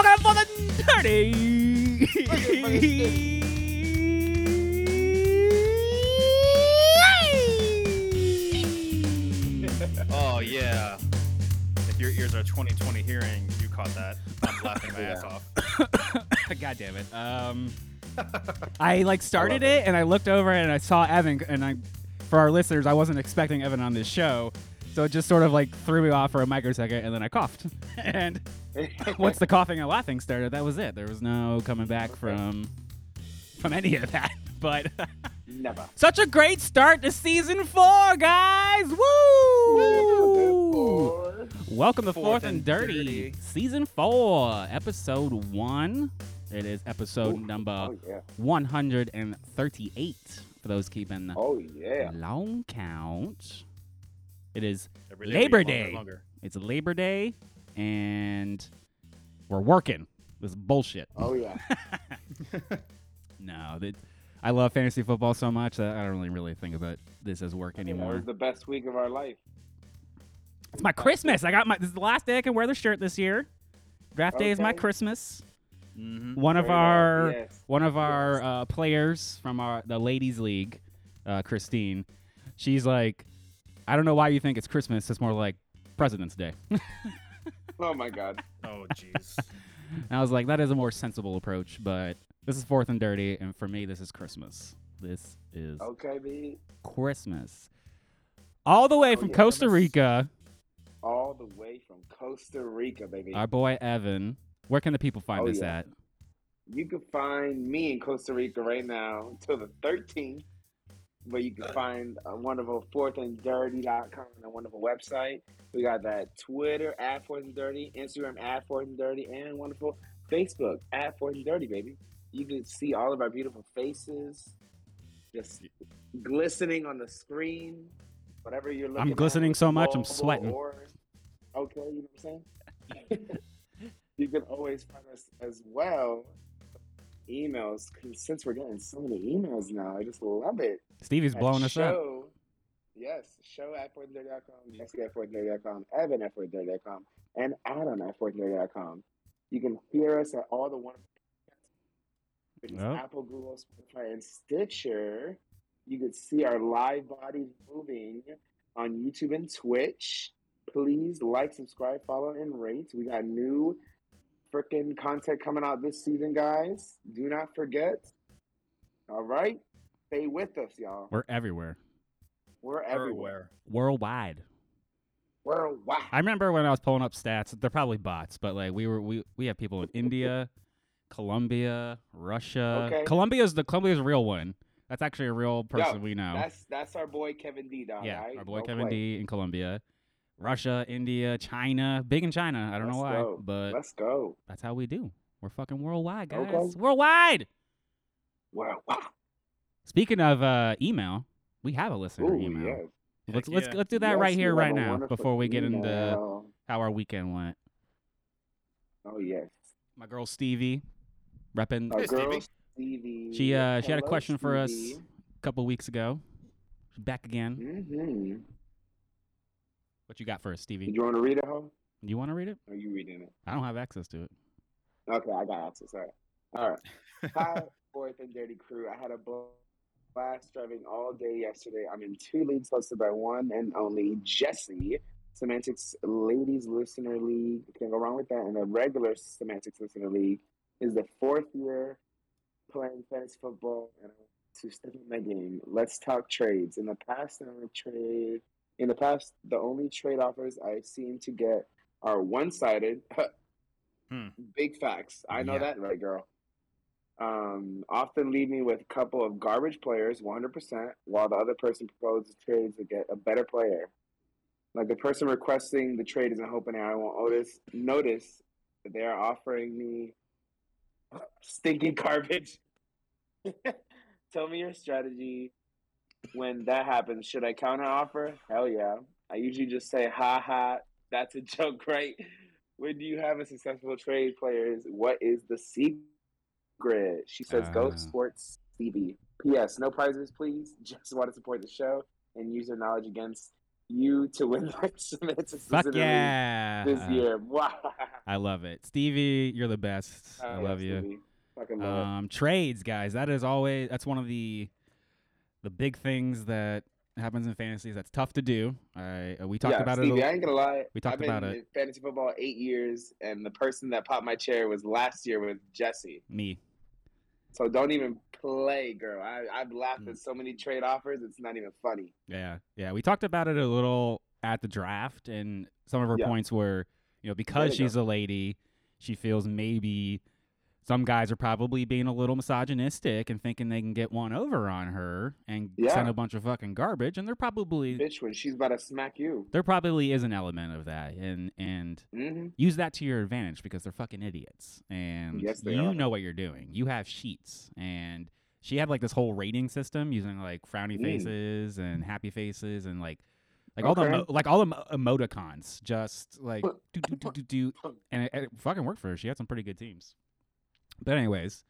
Welcome for the dirty. Oh yeah. If your ears are 2020 hearing, you caught that. I'm laughing my ass off. God damn it. Um, I like started it and I looked over and I saw Evan and I, for our listeners, I wasn't expecting Evan on this show, so it just sort of like threw me off for a microsecond and then I coughed. and once the coughing and laughing started, that was it. There was no coming back from from any of that. But Never. such a great start to season four, guys! Woo! Welcome to Fourth, Fourth and and Dirty, Dirty. season four, episode one. It is episode Ooh. number Oh yeah. 138 for those keeping Oh yeah. long count. It is Every Labor we get longer Day. longer. it's Labor Day, and we're working. This is bullshit. Oh yeah. No, that I love fantasy football so much that I don't really really think about this as work That anymore. was the best week of our life. It's my Christmas. I got my. This is the last day I can wear the shirt this year. Draft day is my Okay. Christmas. Mhm. One of our Yes. one of our Yes. uh, players from our the ladies league, uh, Christine. She's like, I don't know why you think it's Christmas. It's more like President's Day. Oh my God. Oh jeez. And I was like, that is a more sensible approach. But this is fourth and dirty, and for me, this is Christmas. This is Okay, B. Christmas. All the way Oh, from yeah, Costa Christmas. Rica, All the way from Costa Rica, baby. our boy Evan. Where can the people find Oh, this yeah. at? You can find me in Costa Rica right now until the 13th. But you can find a wonderful fourthanddirty.com and a wonderful website. We got that Twitter at Fourth and Dirty, Instagram at Fourth and Dirty, and wonderful Facebook at Fourth and Dirty, baby. You can see all of our beautiful faces just glistening on the screen. Whatever you're looking I'm at, glistening so much, I'm sweating. Or, okay, you know what I'm saying? you can always find us as well emails since we're getting so many emails now i just love it. Stevie's At blowing us up. show, yes show at fortnite.com jessica at fortnite.com evan at fortnite.com and adam at fortnite.com you can hear us at all the wonderful which is Yep. apple google spotify and stitcher. You can see our live bodies moving on youtube and twitch. Please like subscribe follow and rate. We got new freaking content coming out this season, guys. Do not forget. All right, stay with us, y'all. We're everywhere, We're everywhere. Everywhere. worldwide. We're wow. I remember when I was pulling up stats. They're probably bots, but like we were, we we have people in India, Colombia, Russia. Okay. Colombia's the Colombia's a real one. That's actually a real person Yo, we know. That's that's our boy Kevin D. Dog, yeah, right? our boy No Kevin play. D in Colombia, Russia, India, China, big in China. I don't know Let's why, go. but Let's go. that's how we do. We're fucking worldwide, guys. Okay. Worldwide. Wow. wow. Speaking of uh, email, we have a listener Ooh, email. yes. Let's Heck let's let's do that Yes, right here, right now, before we get into email. how our weekend went. Oh yes. My girl Stevie, repping Our Hey, girl Stevie. Stevie. She uh she had a Hello, question for us a couple weeks ago. She's back again. Mhm. What you got for us, Stevie? Did you want to read it, ho? You want to read it? Are you reading it? I don't have access to it. Okay, I got access. All right. All right. Hi, Fourth and Dirty Crew. I had a blast driving all day yesterday. I'm in two leagues hosted by one and only Jesse, Semantics Ladies Listener League. Can't go wrong with that. And the regular Semantics Listener League is the fourth year playing fantasy football, and I want to step in my game. Let's talk trades. In the past, the only trade in the past, the only trade offers I seem to get are one-sided. Hmm. Big facts. I know Yeah. that, right, girl? Um, often leave me with a couple of garbage players, 100%, while the other person proposes trades to get a better player. Like the person requesting the trade isn't hoping I won't notice, notice that they are offering me stinking garbage. Tell me your strategy when that happens. Should I counter offer? Hell yeah. I usually just say, ha ha, that's a joke, right? When do you have a successful trade players, what is the secret? She says, go Ah. sports Stevie. P.S. No prizes, please. Just want to support the show and use their knowledge against you to win Fuck yeah. this year. Wow. I love it. Stevie, you're the best. Oh, I yeah, love you. Fucking love. Um, trades, guys. That is always that's one of the the big things that happens in fantasies. That's tough to do. I uh, we talked yeah, about Stevie, it. I ain't gonna lie. we talked I've been about it. fantasy football eight years, and the person that popped my chair was last year with Jesse. me. So don't even play, girl. I, I've laughed Mm. at so many trade offers. It's not even funny. Yeah, yeah. We talked about it a little at the draft, and some of her Yeah. points were, you know, because she's a lady, she feels maybe some guys are probably being a little misogynistic and thinking they can get one over on her and Yeah. send a bunch of fucking garbage, and they're probably Bitch, when she's about to smack you. there probably is an element of that, and and hmm use that to your advantage because they're fucking idiots and Yes, they you are. know what you're doing. You have sheets and she had like this whole rating system using like frowny Mm. faces and happy faces and like like all the emo- like all the emoticons just like do do do do do and it, it fucking worked for her. She had some pretty good teams. But anyways,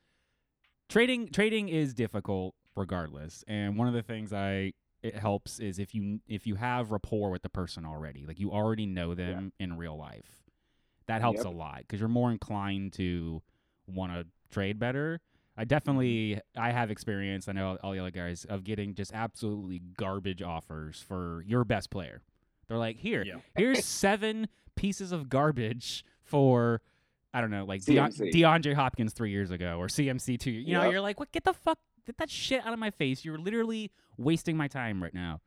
trading trading is difficult regardless. And one of the things I it helps is if you if you have rapport with the person already, like you already know them in real life. That helps Yep. a lot because you're more inclined to want to trade better. I definitely mm-hmm. I have experience. I know all the other guys of getting just absolutely garbage offers for your best player. They're like, here, Yeah. here's seven pieces of garbage for I don't know, like CMC. DeAndre Hopkins three years ago or CMC two. You know, Yep. you're like, what? Get the fuck, get that shit out of my face. You're literally wasting my time right now.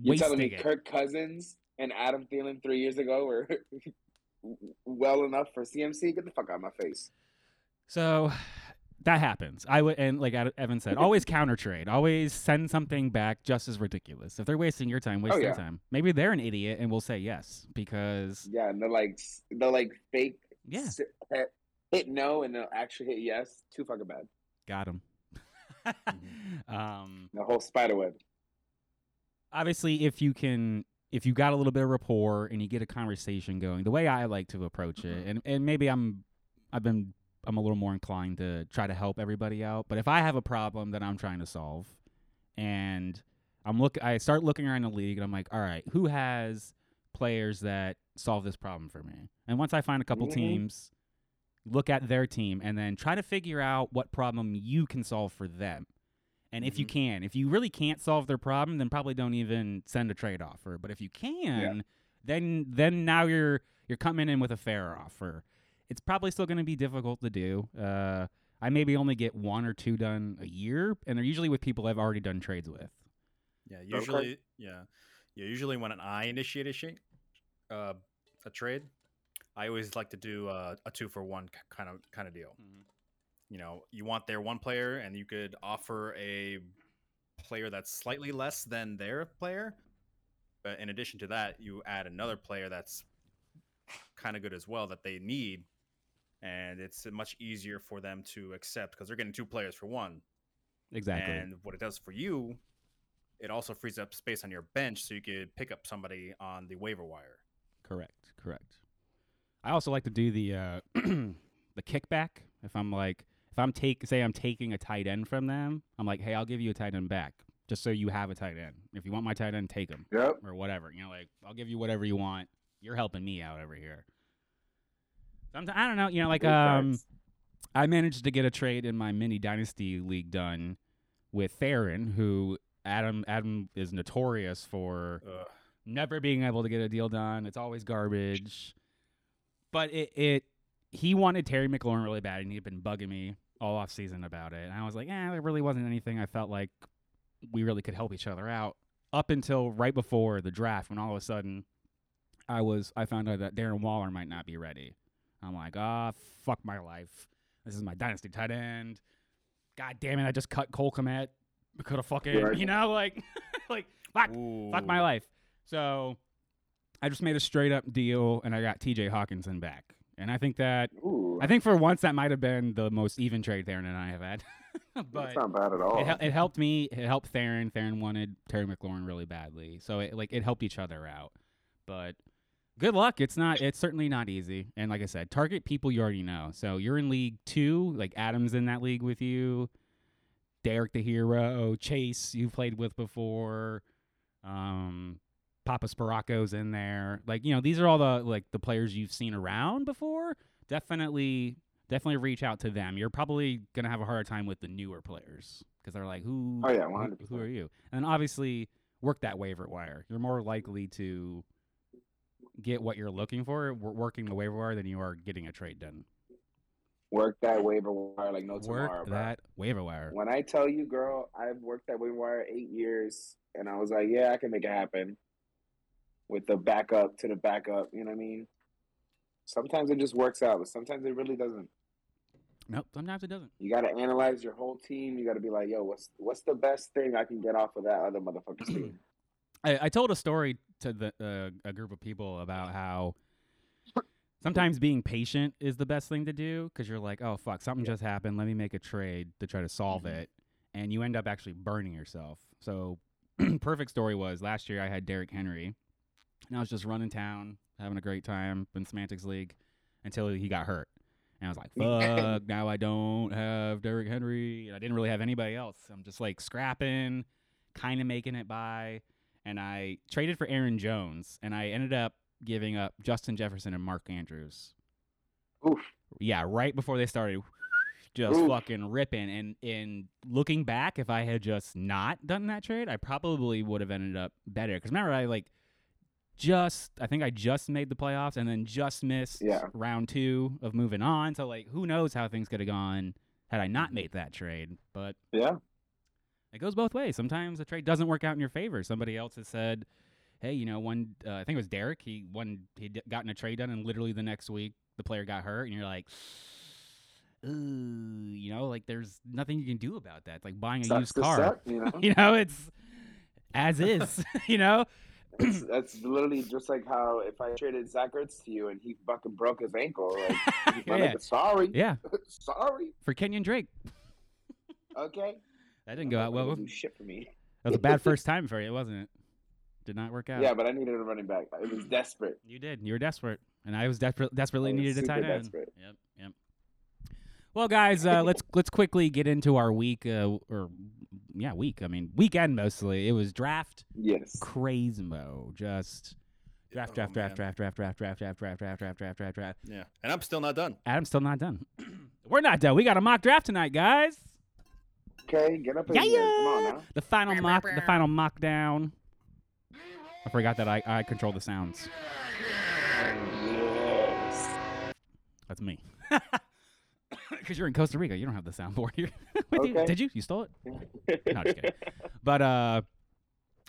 You're wasting telling me it. Kirk Cousins and Adam Thielen three years ago were well enough for CMC? Get the fuck out of my face. So that happens. I would, and like Evan said, always counter trade. Always send something back just as ridiculous. If they're wasting your time, waste Oh, their time. Maybe they're an idiot and we'll say yes because Yeah, and they're like they're like fake. Yeah. hit- Hit no and they'll actually hit yes. Too fucking bad. got them. um, The whole spider web. obviously, if you can, if you got a little bit of rapport and you get a conversation going, the way I like to approach it, and and maybe I'm, I've been, I'm a little more inclined to try to help everybody out. But if I have a problem that I'm trying to solve, and I'm look, I start looking around the league, and I'm like, all right, who has players that solve this problem for me? And once I find a couple Mhm. teams, look at their team, and then try to figure out what problem you can solve for them. And if you Mhm. can, if you really can't solve their problem, then probably don't even send a trade offer. But if you can, then then now you're you're coming in with a fair offer. It's probably still going to be difficult to do. Uh, I maybe only get one or two done a year, and they're usually with people I've already done trades with. Yeah, usually, yeah, yeah. Usually, when I initiate a shake, uh, a trade, I always like to do uh, a two for one kind of kind of deal. You know, you want their one player, and you could offer a player that's slightly less than their player, but in addition to that, you add another player that's kind of good as well that they need, and it's much easier for them to accept because they're getting two players for one. Exactly. And what it does for you, it also frees up space on your bench so you could pick up somebody on the waiver wire. Correct. Correct. I also like to do the uh, the kickback. If I'm like, if I'm take, say I'm taking a tight end from them, I'm like, hey, I'll give you a tight end back, just so you have a tight end. If you want my tight end, take him Yep. or whatever. You know, like I'll give you whatever you want. You're helping me out over here. Sometimes I don't know. You know, like um. I managed to get a trade in my mini dynasty league done with Theron, who Adam Adam is notorious for Ugh. Never being able to get a deal done. It's always garbage. But it, it he wanted Terry McLaurin really bad, and he'd been bugging me all off season about it. And I was like, eh, there really wasn't anything I felt like we really could help each other out up until right before the draft, when all of a sudden I was I found out that Darren Waller might not be ready. I'm like, ah, fuck my life. This is my dynasty tight end. God damn it! I just cut Cole Kmet. Could have fucking, Right. you know, like, like fuck fuck my life. So I just made a straight up deal and I got TJ Hockenson back. And I think that Ooh, I think for once that might have been the most even trade Theron and I have had. but that's not bad at all. it, it helped me. It helped Theron. Theron wanted Terry McLaurin really badly, so it like it helped each other out. But good luck. It's not. It's certainly not easy. And like I said, target people you already know. So you're in League Two. Like Adam's in that league with you. Derek the hero, Chase you've played with before. Um, Papa Sparaco's in there. Like you know, these are all the like the players you've seen around before. Definitely, definitely reach out to them. You're probably gonna have a harder time with the newer players because they're like, who? Oh, yeah, who- 100%. Who are you? And obviously, work that waiver wire. You're more likely to get what you're looking for working the waiver wire than you are getting a trade done. Work that waiver wire like no tomorrow, work bro. that waiver wire. When I tell you, girl, I've worked that waiver wire eight years, and I was like, yeah, I can make it happen with the backup to the backup. You know what I mean? Sometimes it just works out, but sometimes it really doesn't. Nope, sometimes it doesn't. You got to analyze your whole team. You got to be like, yo, what's what's the best thing I can get off of that other motherfucker's team? I, I told a story to the uh, a group of people about how sometimes being patient is the best thing to do because you're like, oh fuck, something just happened. Let me make a trade to try to solve Mhm. it, and you end up actually burning yourself. So, perfect story was last year I had Derrick Henry, and I was just running town, having a great time in Semantics League until he got hurt. And I was like, fuck, now I don't have Derrick Henry. And I didn't really have anybody else. I'm just like scrapping, kind of making it by. And I traded for Aaron Jones, and I ended up giving up Justin Jefferson and Mark Andrews. Oof. Yeah, right before they started just Oof. fucking ripping. And in looking back, if I had just not done that trade, I probably would have ended up better. Because remember, I like just I think I just made the playoffs and then just missed Yeah. round two of moving on. So like, who knows how things could have gone had I not made that trade? But Yeah. it goes both ways. Sometimes a trade doesn't work out in your favor. Somebody else has said, "Hey, you know, one uh, I think it was Derek. He one he gotten a trade done, and literally the next week the player got hurt, and you're like." Ooh, you know, like there's nothing you can do about that. It's like buying a Sucks used car. suck, you know? you know, it's as is. you know, That's literally just like how if I traded Zach Ertz to you and he fucking broke his ankle, like, Yeah. like, sorry, yeah. sorry, For Kenyon Drake, okay. that didn't go out well. Shit for me. That was a bad first time for you, wasn't it? Did not work out. Yeah, but I needed a running back. It was desperate. You did. You were desperate, and I was desperate, desperately I was needed a tight end. desperate. Yep, yep. Well, guys, uh, let's let's quickly get into our week, uh, or yeah, week. I mean, weekend mostly. It was draft Yes. crazy mo. Just draft, Oh, draft, draft, draft, draft, draft, draft, draft, draft, draft, draft, draft, draft, draft. Yeah, and I'm still not done. Adam's still not done. We're not done. We got a mock draft tonight, guys. Okay, get up in Yeah, here. Come on now. The final mock, the final mock down. I forgot that I, I control the sounds. Yes. That's me. Because you're in Costa Rica, you don't have the soundboard here. with you. Did you? You stole it? No, just kidding. But uh,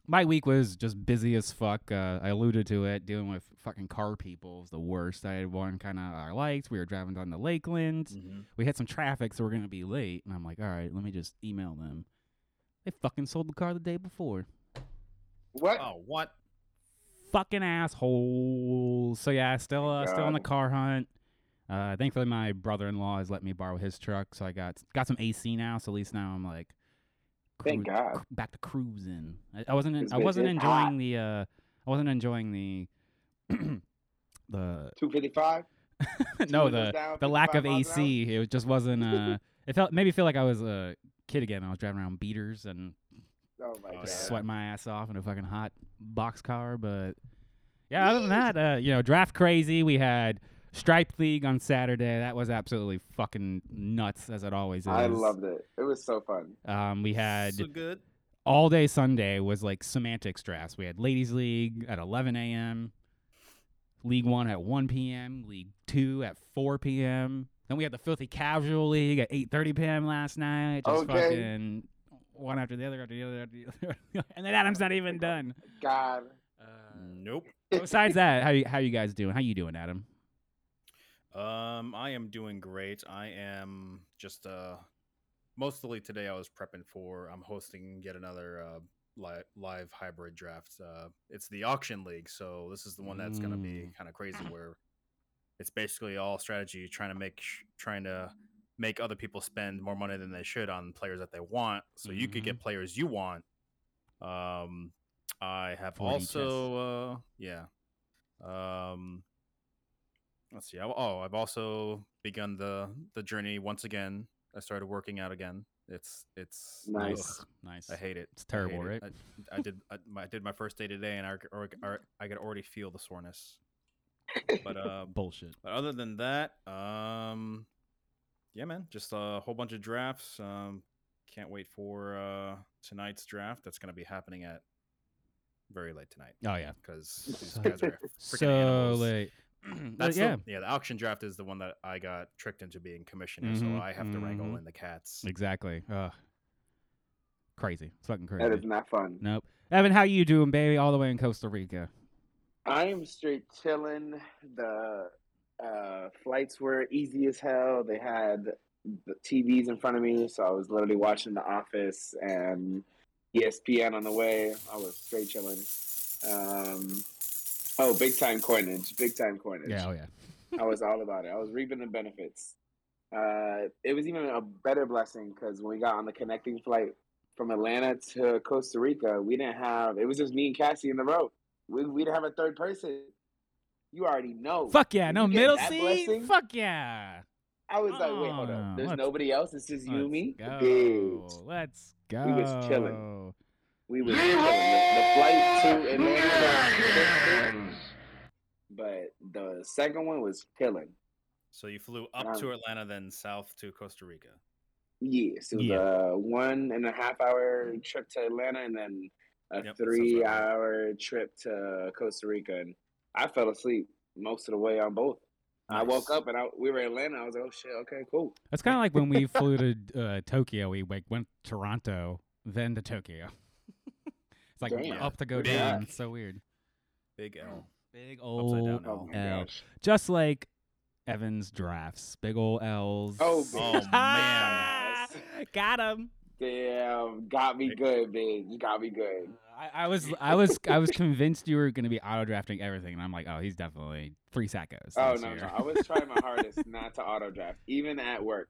my week was just busy as fuck. Uh, I alluded to it. Dealing with fucking car people is the worst. I had one kind of I liked. We were driving down to Lakeland. Mm-hmm. We had some traffic, so we're gonna be late. And I'm like, all right, let me just email them. They fucking sold the car the day before. What? Oh, what? Fucking assholes. So yeah, still uh, still on the car hunt. Uh, thankfully, my brother-in-law has let me borrow his truck, so I got got some AC now. So at least now I'm like, Thank God. cru- back to cruising. I, I wasn't. It's- I wasn't enjoying hot. the. Uh, I wasn't enjoying the. the 255? no the down, the lack of? AC. It just wasn't. Uh, it felt maybe feel like I was a kid again. I was driving around beaters and Oh my sweating my ass off in a fucking hot box car. But yeah, other than that, uh, you know, draft crazy. We had Striped League on Saturday. That was absolutely fucking nuts, as it always is. I loved it. It was so fun. Um, we had so good. all day Sunday was like semantics drafts. We had Ladies League at 11 a.m., League One at 1 p.m., League Two at 4 p.m. Then we had the Filthy Casual League at 8:30 p.m. last night. Just Okay. fucking one after the other after the other after the other. and then Adam's not even done. God. Uh, Nope. besides that, how you how you guys doing? How you doing, Adam? Um, I am doing great. I am just uh, mostly today I was prepping for. I'm hosting yet another uh live live hybrid draft. Uh, it's the auction league, so this is the one that's gonna be Mm. kind of crazy where it's basically all strategy trying to make sh- trying to make other people spend more money than they should on players that they want, so you could get players you want. Um, I have 4D also uh, yeah. Um, let's see. I, oh, I've also begun the the journey once again. I started working out again. It's it's Nice. ugh, Nice. I hate it. It's I hate terrible, it. right? I, I did I, my- I did my first day today, and I or, or, I could already feel the soreness. But um, Bullshit. but other than that, um, yeah, man, just a whole bunch of drafts. Um, can't wait for uh tonight's draft. That's gonna be happening at very late tonight Oh yeah. because these guys are So freaking animals. late. But That's yeah. the, yeah. The auction draft is the one that I got tricked into being commissioner, Mhm, so I have to wrangle mhm. in the cats. Exactly. Ugh. Crazy. It's fucking crazy. That is not fun. Nope. Evan, how you doing, baby? All the way in Costa Rica. I am straight chilling. The uh, flights were easy as hell. They had the TVs in front of me, so I was literally watching The Office and ESPN on the way. I was straight chilling. Um, oh, big time coinage! Big time coinage. Yeah. Oh yeah. I was all about it. I was reaping the benefits. Uh, it was even a better blessing because when we got on the connecting flight from Atlanta to Costa Rica, we didn't have. It was just me and Cassie in the road. We we didn't have a third person. You already know. Fuck yeah. No middle seat. blessing, Fuck yeah. I was like, wait, hold Oh, up. There's nobody else. It's just you and me. Go. Bitch. Let's go. We was chilling. We was chilling. The, the flight to Atlanta, but the second one was killing. So you flew up Um, to Atlanta, then south to Costa Rica. Yes, it was Yeah. a one and a half hour trip to Atlanta and then a Yep, three about right. hour trip to Costa Rica. And I fell asleep most of the way on both. I woke up and I, we were in Atlanta. I was like, oh shit, okay, cool. That's kind of like when we flew to uh, Tokyo. We like went to Toronto, then to Tokyo. It's like Damn. up to go Big. down. It's so weird. Big L. Big Upside old down Oh L. gosh. Just like Evan's drafts. Big old L's. Oh, Oh. Man. Got him. Damn, got me good, bitch. Got me good. Uh, I, I was I was I was convinced you were gonna be auto drafting everything, and I'm like, oh, he's definitely three sackos. Oh no, year. no, I was trying my hardest not to auto draft, even at work.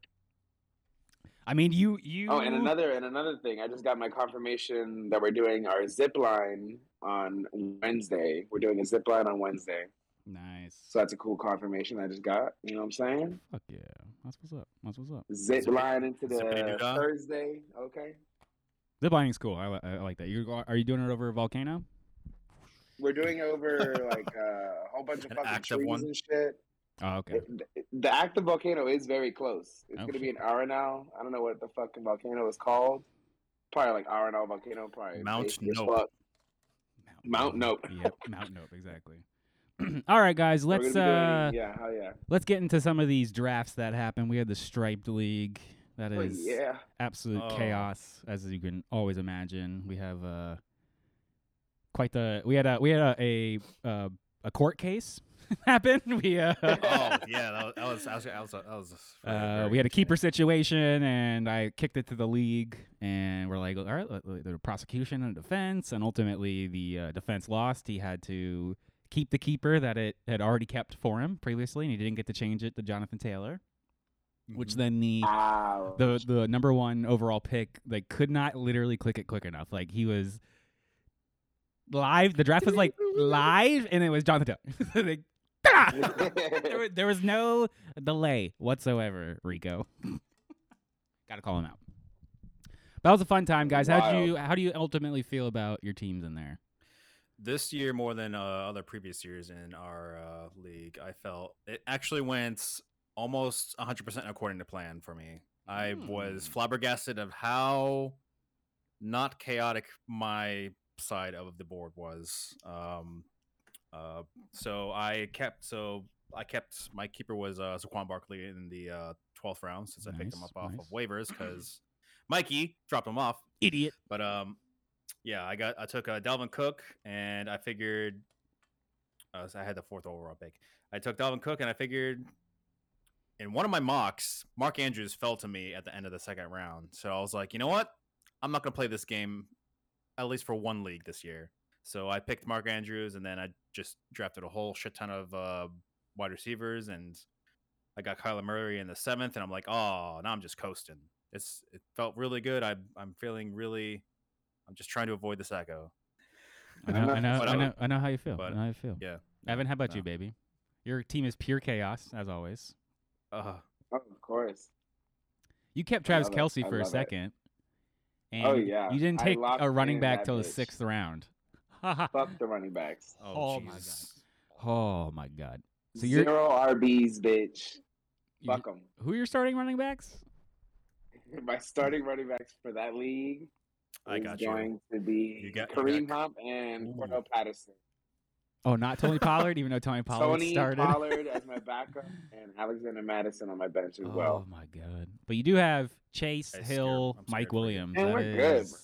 I mean, you you. Oh, and another and another thing, I just got my confirmation that we're doing our zip line on Wednesday. We're doing a zip line on Wednesday, Nice. so that's a cool confirmation I just got. You know what I'm saying? Fuck yeah. That's what's up. That's what's up. Zip Zippity- line into the Thursday. Okay, Zip lining's cool. I, li- I like that. You go- are you doing it over a volcano? we're doing it over like uh, a whole bunch of An fucking trees one? and shit. Oh, okay. It- it- the active volcano is very close. It's Oh, gonna be shit. in Arenal. I don't know what the fucking volcano is called. Probably like Arenal volcano. Probably Mount Nope. fuck. Mount Nope. yep, Mount Nope, exactly. All right, guys, let's uh doing- yeah, hell yeah. let's get into some of these drafts that happened. We had the striped league. That is Oh, yeah. absolute Oh. chaos, as you can always imagine. We have uh quite the we had a we had a a, uh, a court case happen. We uh oh yeah, that was that was that was, that was, that was Uh, we had a keeper situation, and I kicked it to the league, and we're like, all right, let- let- the prosecution and defense, and ultimately the uh, defense lost. He had to keep the keeper that it had already kept for him previously, and he didn't get to change it to Jonathan Taylor, which Mhm. then the Wow. the the number one overall pick like could not literally click it quick enough. Like he was live. The draft was like live, and it was Jonathan Taylor. like! There, was, there was no delay whatsoever, Rico. Got to call him out. That was a fun time, guys. How do you how do you ultimately feel about your teams in there? this year more than uh, other previous years in our uh, league i felt it actually went almost 100% according to plan for me i was Hmm. flabbergasted of how not chaotic my side of the board was um, uh, so i kept so i kept my keeper was uh, Saquon Barkley in the uh, 12th round since i picked him up off nice. of waivers because mikey dropped him off Idiot. but um, yeah, I got I took uh, Dalvin Cook, and I figured uh, so I had the fourth overall pick. I took Dalvin Cook, and I figured in one of my mocks, Mark Andrews fell to me at the end of the second round. So I was like, you know what? I'm not gonna play this game at least for one league this year. So I picked Mark Andrews, and then I just drafted a whole shit ton of uh, wide receivers, and I got Kyler Murray in the seventh, and I'm like, oh, now I'm just coasting. It's it felt really good. I I'm feeling really. I'm just trying to avoid the sacko. I know, I know, But, I uh, know, I know how you feel. I know how you feel. Yeah. Evan, how about no. you, baby? Your team is pure chaos, as always. Uh, Oh, of course. You kept Travis love it. Kelce for a love it. second. And Oh, yeah. You didn't take a running back that till the sixth round. Oh Fuck the running backs. Oh, oh my God. Oh my god. So you're, Zero RBs, bitch. you Fuck them. who are your starting running backs? My starting running backs for that league I is got you. going to be You got- Kareem got- Hunt and Ooh. Cordarrelle Patterson. Oh, not Tony Pollard, even though Tony Pollard Tony started. Tony Pollard as my backup and Alexander Mattison on my bench as oh well. Oh my god. But you do have Chase, I'm Hill, Mike. Williams. Man, that we're good, is- Yeah.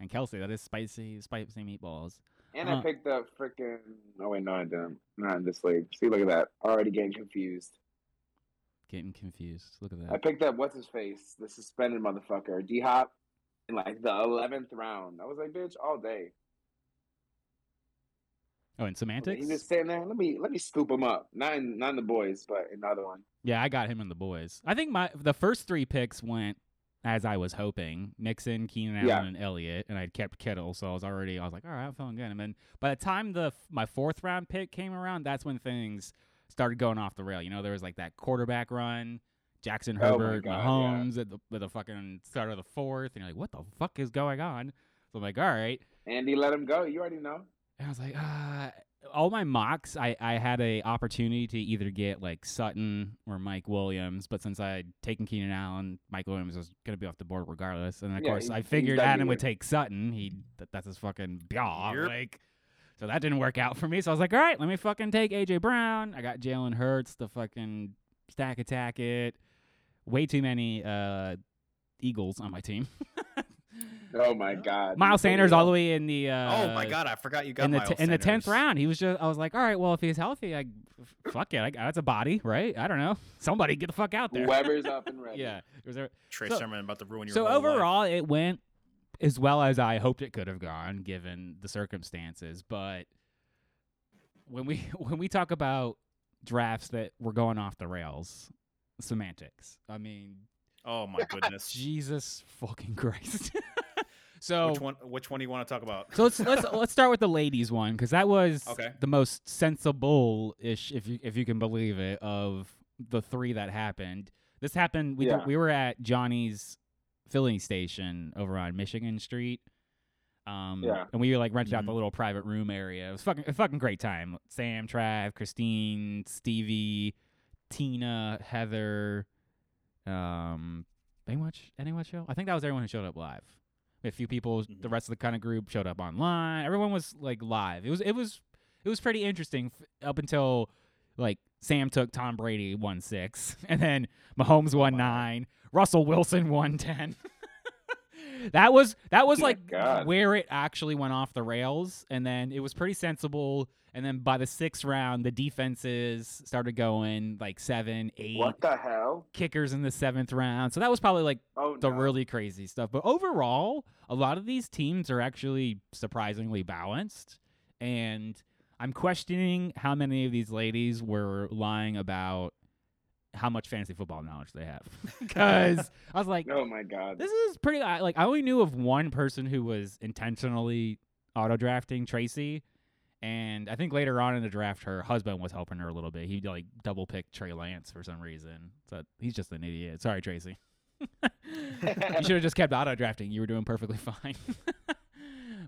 And Kelce. That is spicy, spicy meatballs. And Uh, I picked up freaking. Oh wait, no, I didn't. Not in this league. See, look at that. Already getting confused. Getting confused. Look at that. I picked up what's his face, the suspended motherfucker, D Hop, in like the eleventh round. I was like, bitch, all day. Oh, and I was like, semantics. He just sitting there. Let me let me scoop him up. Not in not in the boys, but another one. Yeah, I got him in the boys. I think my the first three picks went as I was hoping. Mixon, Keenan Allen, Yeah. and Elliott, and I'd kept Kittle, so I was already I was like, all right, I'm feeling good. And then by the time the my fourth round pick came around, that's when things started going off the rail. You know, there was like that quarterback run, Jackson Oh Herbert, God, Mahomes at the at the fucking start of the fourth, and you're like, what the fuck is going on? So I'm like, all right. Andy let him go. You already know. And I was like, uh, all my mocks, I, I had a opportunity to either get like Sutton or Mike Williams, but since I had taken Keenan Allen, Mike Williams was gonna be off the board regardless. And of Yeah, course, I figured Adam would take Sutton. He that, that's his fucking blah. Yep. Like, so that didn't work out for me. So I was like, all right, let me fucking take AJ Brown. I got Jalen Hurts, the fucking stack attack it. Way too many uh Eagles on my team. Oh my god. Miles Sanders all the way in the uh, oh my god, I forgot you got in the Miles t- in the tenth round, he was just. I was like, all right, well, if he's healthy, I f- fuck it. I, that's a body, right? I don't know. Somebody get the fuck out there. Whoever's up and ready. yeah. It was a- Trey So- Sermon about to ruin your so whole life. overall, it went as well as I hoped it could have gone, given the circumstances. But when we when we talk about drafts that were going off the rails, semantics. I mean, Oh my goodness. Jesus fucking Christ. so which one? Which one do you want to talk about? So let's let's let's start with the ladies one because that was Okay. the most sensible ish, if you if you can believe it, of the three that happened. This happened. We Yeah. we were at Johnny's filling station over on Michigan Street. Um, Yeah. and we were like rented out the Mhm. little private room area. It was fucking a fucking great time. Sam, Trav, Christine, Stevie, Tina, Heather, um, anyone sh- anyone show? I think that was everyone who showed up live. A few people, the Mhm. rest of the kind of group showed up online. Everyone was like live. It was it was it was pretty interesting f- up until like Sam took Tom Brady one six, and then Mahomes won wow. nine, Russell Wilson won ten. that was that was Oh like God. where it actually went off the rails, and then it was pretty sensible. And then by the sixth round, the defenses started going like seven, eight What the hell? kickers in the seventh round. So that was probably like Oh the no. really crazy stuff. But overall, a lot of these teams are actually surprisingly balanced. And I'm questioning how many of these ladies were lying about how much fantasy football knowledge they have. Because I was like, Oh my god. this is pretty. Like, I only knew of one person who was intentionally auto drafting Tracy. And I think later on in the draft, her husband was helping her a little bit. He like double picked Trey Lance for some reason. So he's just an idiot. Sorry, Tracy. you should have just kept auto drafting. You were doing perfectly fine.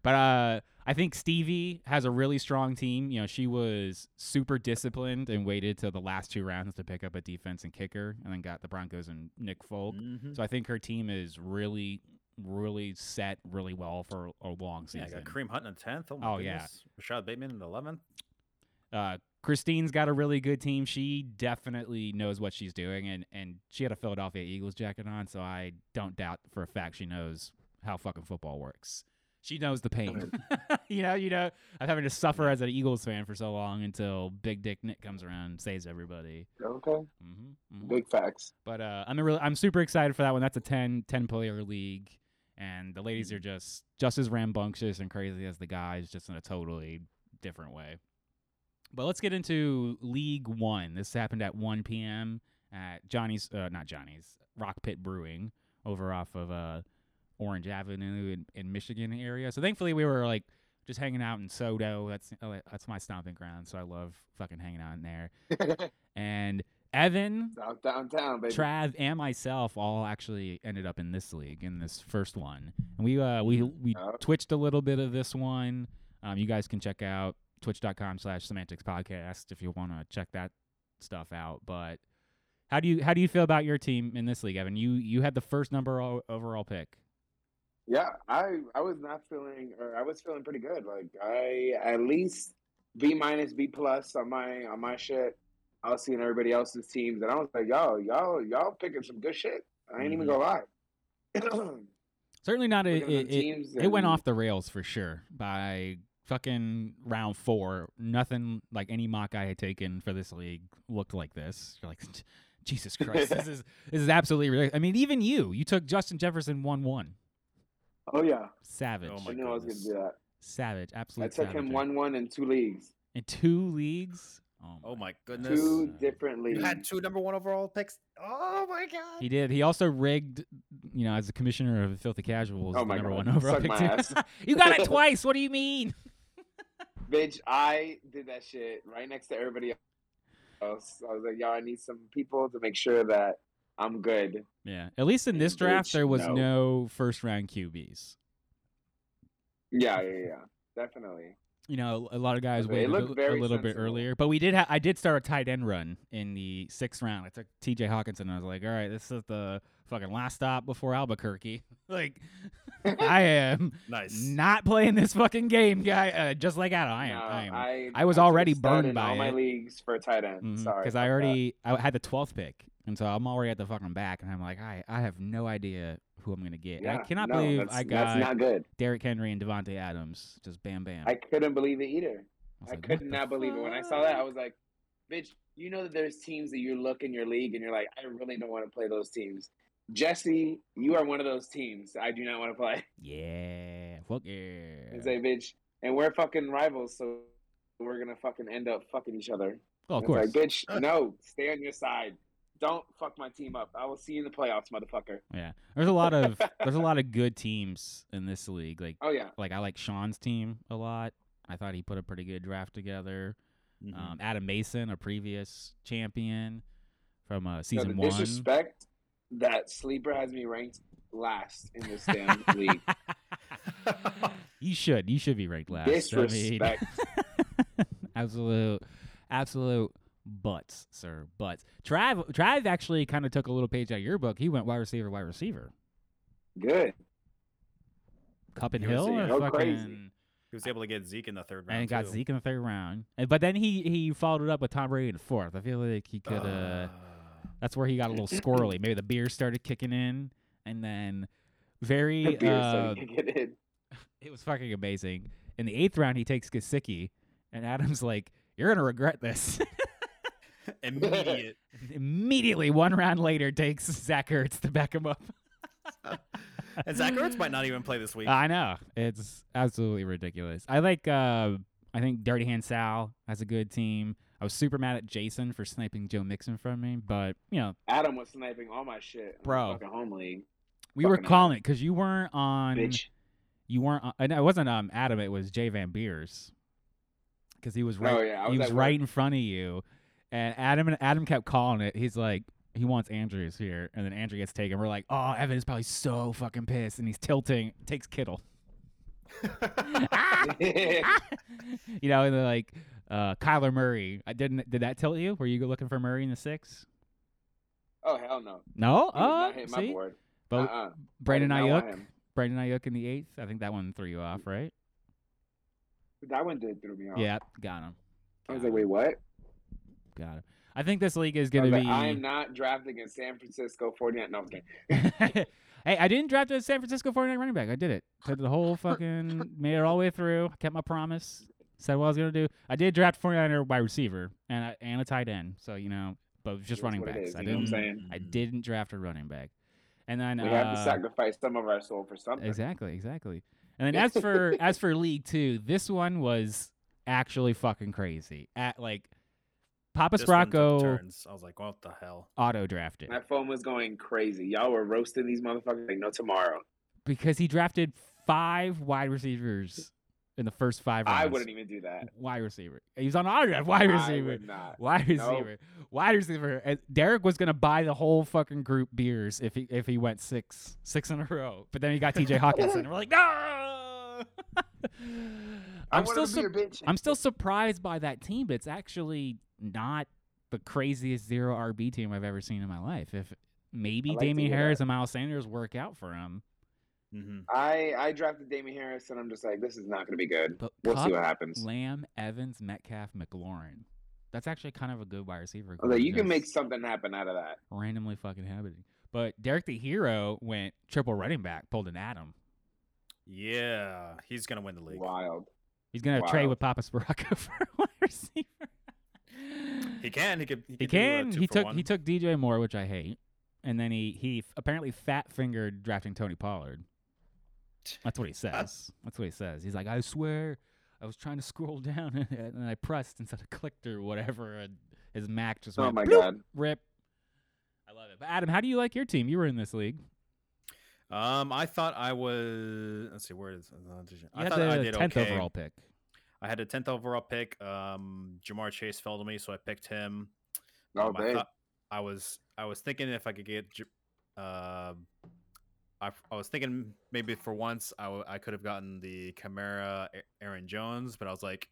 but uh, I think Stevie has a really strong team. You know, she was super disciplined and waited till the last two rounds to pick up a defense and kicker, and then got the Broncos and Nick Folk. Mhm. So I think her team is really, really set really well for a long Yeah, season. got Kareem Hunt in the tenth. Oh, my Oh, yeah. goodness. Rashod Bateman in the eleventh. uh, Christine's got a really good team. She definitely knows what she's doing, and, and she had a Philadelphia Eagles jacket on, so I don't doubt for a fact she knows how fucking football works. She knows the pain. you know, you know, I'm having to suffer as an Eagles fan for so long until Big Dick Nick comes around and saves everybody. okay. hmm Big facts. But uh, I'm a really, I'm super excited for that one. That's a 10, 10 player league, and the ladies are just just as rambunctious and crazy as the guys, just in a totally different way. But let's get into League One. This happened at 1 p.m. at Johnny's, uh, not Johnny's, Rock Pit Brewing over off of uh, Orange Avenue in, in Michigan area. So thankfully we were like just hanging out in Sodo. That's uh, that's my stomping ground. So I love fucking hanging out in there and Evan, South downtown, baby. Trav, and myself all actually ended up in this league in this first one. And we uh we we Oh. twitched a little bit of this one. Um, you guys can check out twitch.com slash semantics podcast if you want to check that stuff out. But how do you how do you feel about your team in this league, Evan? You you had the first number o- overall pick. Yeah, I I was not feeling, or I was feeling pretty good. Like I at least B minus, B plus on my on my shit. I was seeing everybody else's teams, and I was like, yo, y'all y'all picking some good shit. I ain't even Mhm. gonna lie. Certainly not a, Looking at them it, it, teams it went off the rails for sure by fucking round four. Nothing like any mock I had taken for this league looked like this. You're like, Jesus Christ, this is this is absolutely ridiculous. I mean, even you, you took Justin Jefferson one one. Oh yeah, Savage, Oh I my knew I was gonna do that. savage, absolutely. I absolute. took him one one in two leagues, in two leagues. Oh, Oh my my goodness. two God. different leagues. You had two number one overall picks. Oh my god. He did. He also rigged, you know, as the commissioner of Filthy Casuals, Oh the my number God. one overall Suck pick my ass. you got it twice. What do you mean? Bitch, I did that shit right next to everybody else. I was like, y'all, I need some people to make sure that I'm good. Yeah. At least in this draft, Bitch, there was no. no first round QBs. Yeah, yeah, yeah, definitely. You know, a lot of guys It waited a, a very little bit earlier, but we did. Ha- I did start a tight end run in the sixth round. I took T.J. Hockenson. and I was like, all right, this is the fucking last stop before Albuquerque. like, I am Nice. not playing this fucking game, guy. Uh, just like Adam, I am. No, I am. I, I was I already burned by all my leagues for tight end. Sorry, because about I that. already I had the twelfth pick, and so I'm already at the fucking back, and I'm like, I I have no idea who I'm gonna get. And I cannot no, believe I that's got not good. Derrick Henry and Davante Adams, just bam bam. I couldn't believe it either. I like, could not believe it when I saw that. I was like, bitch, you know that there's teams that you look in your league and you're like, I really don't want to play those teams. Jesse, you are one of those teams I do not want to play. Yeah, fuck yeah. And say, bitch, and we're fucking rivals, so we're gonna fucking end up fucking each other. Oh, of course. like, bitch, no, stay on your side. Don't fuck my team up. I will see you in the playoffs, motherfucker. yeah, there's a lot of there's a lot of good teams in this league. Like Oh yeah, like I like Sean's team a lot. I thought he put a pretty good draft together. Mhm. Um, Adam Mason, a previous champion from uh, no, season the one. disrespect that sleeper has me ranked last in this damn league. you should. You should be ranked last. I mean, Disrespect. absolute, absolute butts, sir. Butts. Trav, Trav actually kind of took a little page out of your book. He went wide receiver, wide receiver. Good. Kupp and Hill, saying, or fucking, crazy. He was able to get Zeke in the third round. and got too. Zeke in the third round. And, but then he he followed it up with Tom Brady in the fourth. I feel like he could. uh That's where he got a little squirrely. Maybe the beer started kicking in, and then very. The beer so uh, you can get in. it was fucking amazing. In the eighth round, he takes Gesicki, and Adam's like, "You're gonna regret this." immediate. Immediately, one round later, takes Zach Ertz to back him up. and Zach Ertz might not even play this week. I know it's absolutely ridiculous. I like. Uh, I think Dirty Hand Sal has a good team. I was super mad at Jason for sniping Joe Mixon from me, but you know Adam was sniping all my shit. Bro. my fucking home league. we were calling it because you weren't on. Bitch. You weren't. On, uh, no, it wasn't um Adam. It was Jay Van Beers. Because he was right. Oh, yeah, I he was was right work. in front of you, and Adam and Adam kept calling it. He's like, he wants Andrews here, and then Andrew gets taken. We're like, oh, Evan is probably so fucking pissed, and he's tilting. Takes Kittle. Ah! you know, and then like uh, Kyler Murray. I didn't. Did that tilt you? Were you looking for Murray in the six? oh hell no. No. Oh, my see, board. but uh-uh. Brandon I did not want Aiyuk. Brandon Aiyuk in the eighth. I think that one threw you off, right? That one did throw me off. Yeah, got him. I was Got like, wait, what? Got him. I think this league is going to be. I am not drafting a San Francisco 49. No, I'm hey, I didn't draft a San Francisco 49 running back. I did it. Did the whole fucking made it all the way through. I Kept my promise. Said what I was gonna do. I did draft 49er wide receiver and a, and a tight end. So you know, but just That's running backs. is, I you know what I'm didn't. saying? I didn't draft a running back. And then We uh, have to sacrifice some of our soul for something. Exactly, exactly. And then as for as for League Two, this one was actually fucking crazy. At like Papa This one took Spracco turns. I was like, what the hell? auto drafted My phone was going crazy. Y'all were roasting these motherfuckers like no tomorrow. because he drafted five wide receivers in the first five rounds. I wouldn't even do that. Wide receiver. He's on auto draft. Wide I receiver. would not. Wide Nope. receiver. Wide receiver. And Derek was gonna buy the whole fucking group beers if he if he went six six in a row. But then he got T.J. Hockenson. We're like, no. I I'm want still to be sup- a bitch. I'm still surprised by that team, but it's actually not the craziest zero RB team I've ever seen in my life. If maybe I like to Damien Harris that. and Miles Sanders work out for him, hmm I I drafted Damien Harris, and I'm just like, this is not going to be good. but We'll Cup, see what happens. Lamb, Evans, Metcalf, McLaurin. That's actually kind of a good wide receiver. I was you can make something happen out of that. randomly fucking happening. But Derek the Hero went triple running back, pulled an Adam. Yeah, he's gonna win the league. Wild. He's gonna trade with Papa Sparacco for a wide receiver. He can. He could. He, He could do, uh, can. he took one. he took DJ Moore, which I hate, and then he he f- apparently fat fingered drafting Tony Pollard. That's what he says. That's what he says. He's like, I swear, I was trying to scroll down and I pressed instead of clicked or whatever, and his Mac just Oh went my bloop, god. rip. I love it. But Adam, how do you like your team? You were in this league. Um, I thought I was. Let's see, where is? Uh, did you- You I had thought I the did tenth okay. overall pick. I had a tenth overall pick. Um, Ja'Marr Chase fell to me, so I picked him. Oh, Um, I dang. thought I was I was thinking if I could get, uh, I I was thinking maybe for once I, w- I could have gotten the Kamara Aaron Jones, but I was like,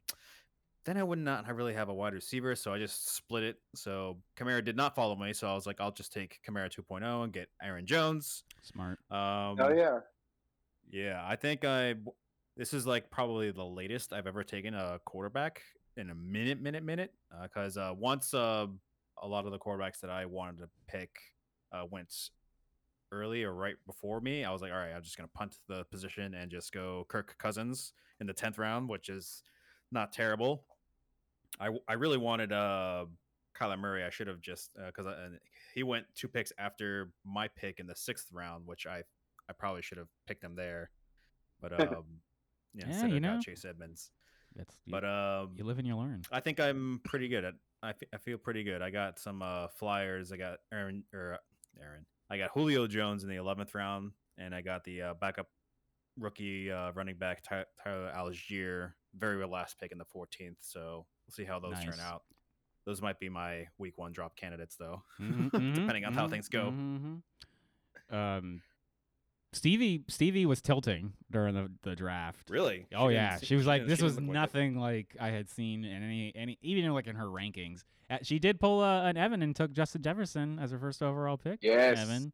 then I would not really have a wide receiver, so I just split it. So Kamara did not follow me, so I was like, I'll just take Kamara 2.0 and get Aaron Jones. Smart. Um, Oh yeah. yeah, I think I. This is like probably the latest I've ever taken a quarterback in a minute, minute, minute. Because uh, once uh, a lot of the quarterbacks that I wanted to pick uh, went early or right before me, I was like, all right, I'm just gonna punt the position and just go Kirk Cousins in the tenth round, which is not terrible. I, I really wanted uh Kyler Murray. I should have just because I he went two picks after my pick in the sixth round, which I I probably should have picked him there, but um, yeah, Yeah, you know. Chase Edmonds. That's you, But um, you live and you learn. I think I'm pretty good at. I, I feel pretty good. I got some uh, flyers. I got Aaron or uh, Aaron. I got Julio Jones in the 11th round, and I got the uh, backup rookie uh, running back Ty- Tyler Allgeier, very last pick in the 14th. So we'll see how those Nice. turn out. Those might be my week one drop candidates, though. Mhm, mhm, Depending on how mhm, things go. mhm. Um, Stevie Stevie was tilting during the, the draft. Really? Oh She didn't yeah, se- she was like, this was didn't like nothing like I had seen in any any even like in her rankings. Uh, she did pull uh, an Evan and took Justin Jefferson as her first overall pick. Yes. Evan.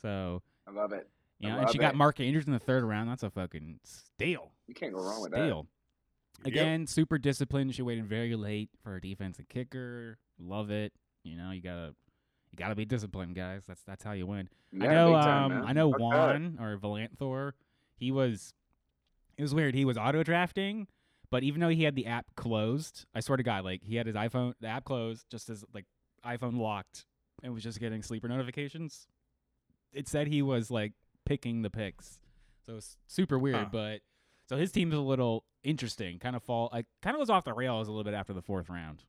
So I love it. you know, and she love got. Mark Andrews in the third round. That's a fucking steal. You can't go wrong with that. Steal. Yep. Again, super disciplined. She waited very late for her defensive kicker. Love it. You know, you gotta you gotta be disciplined, guys. That's that's how you win. I know time, um. I know that. Juan or Valanthor, he was it was weird. He was auto drafting, but even though he had the app closed, I swear to God, like he had his iPhone the app closed just as like iPhone locked and was just getting sleeper notifications. It said he was like picking the picks. So it's super weird, Huh. but so his team's a little interesting. Kind of fall like kind of was off the rails a little bit after the fourth round.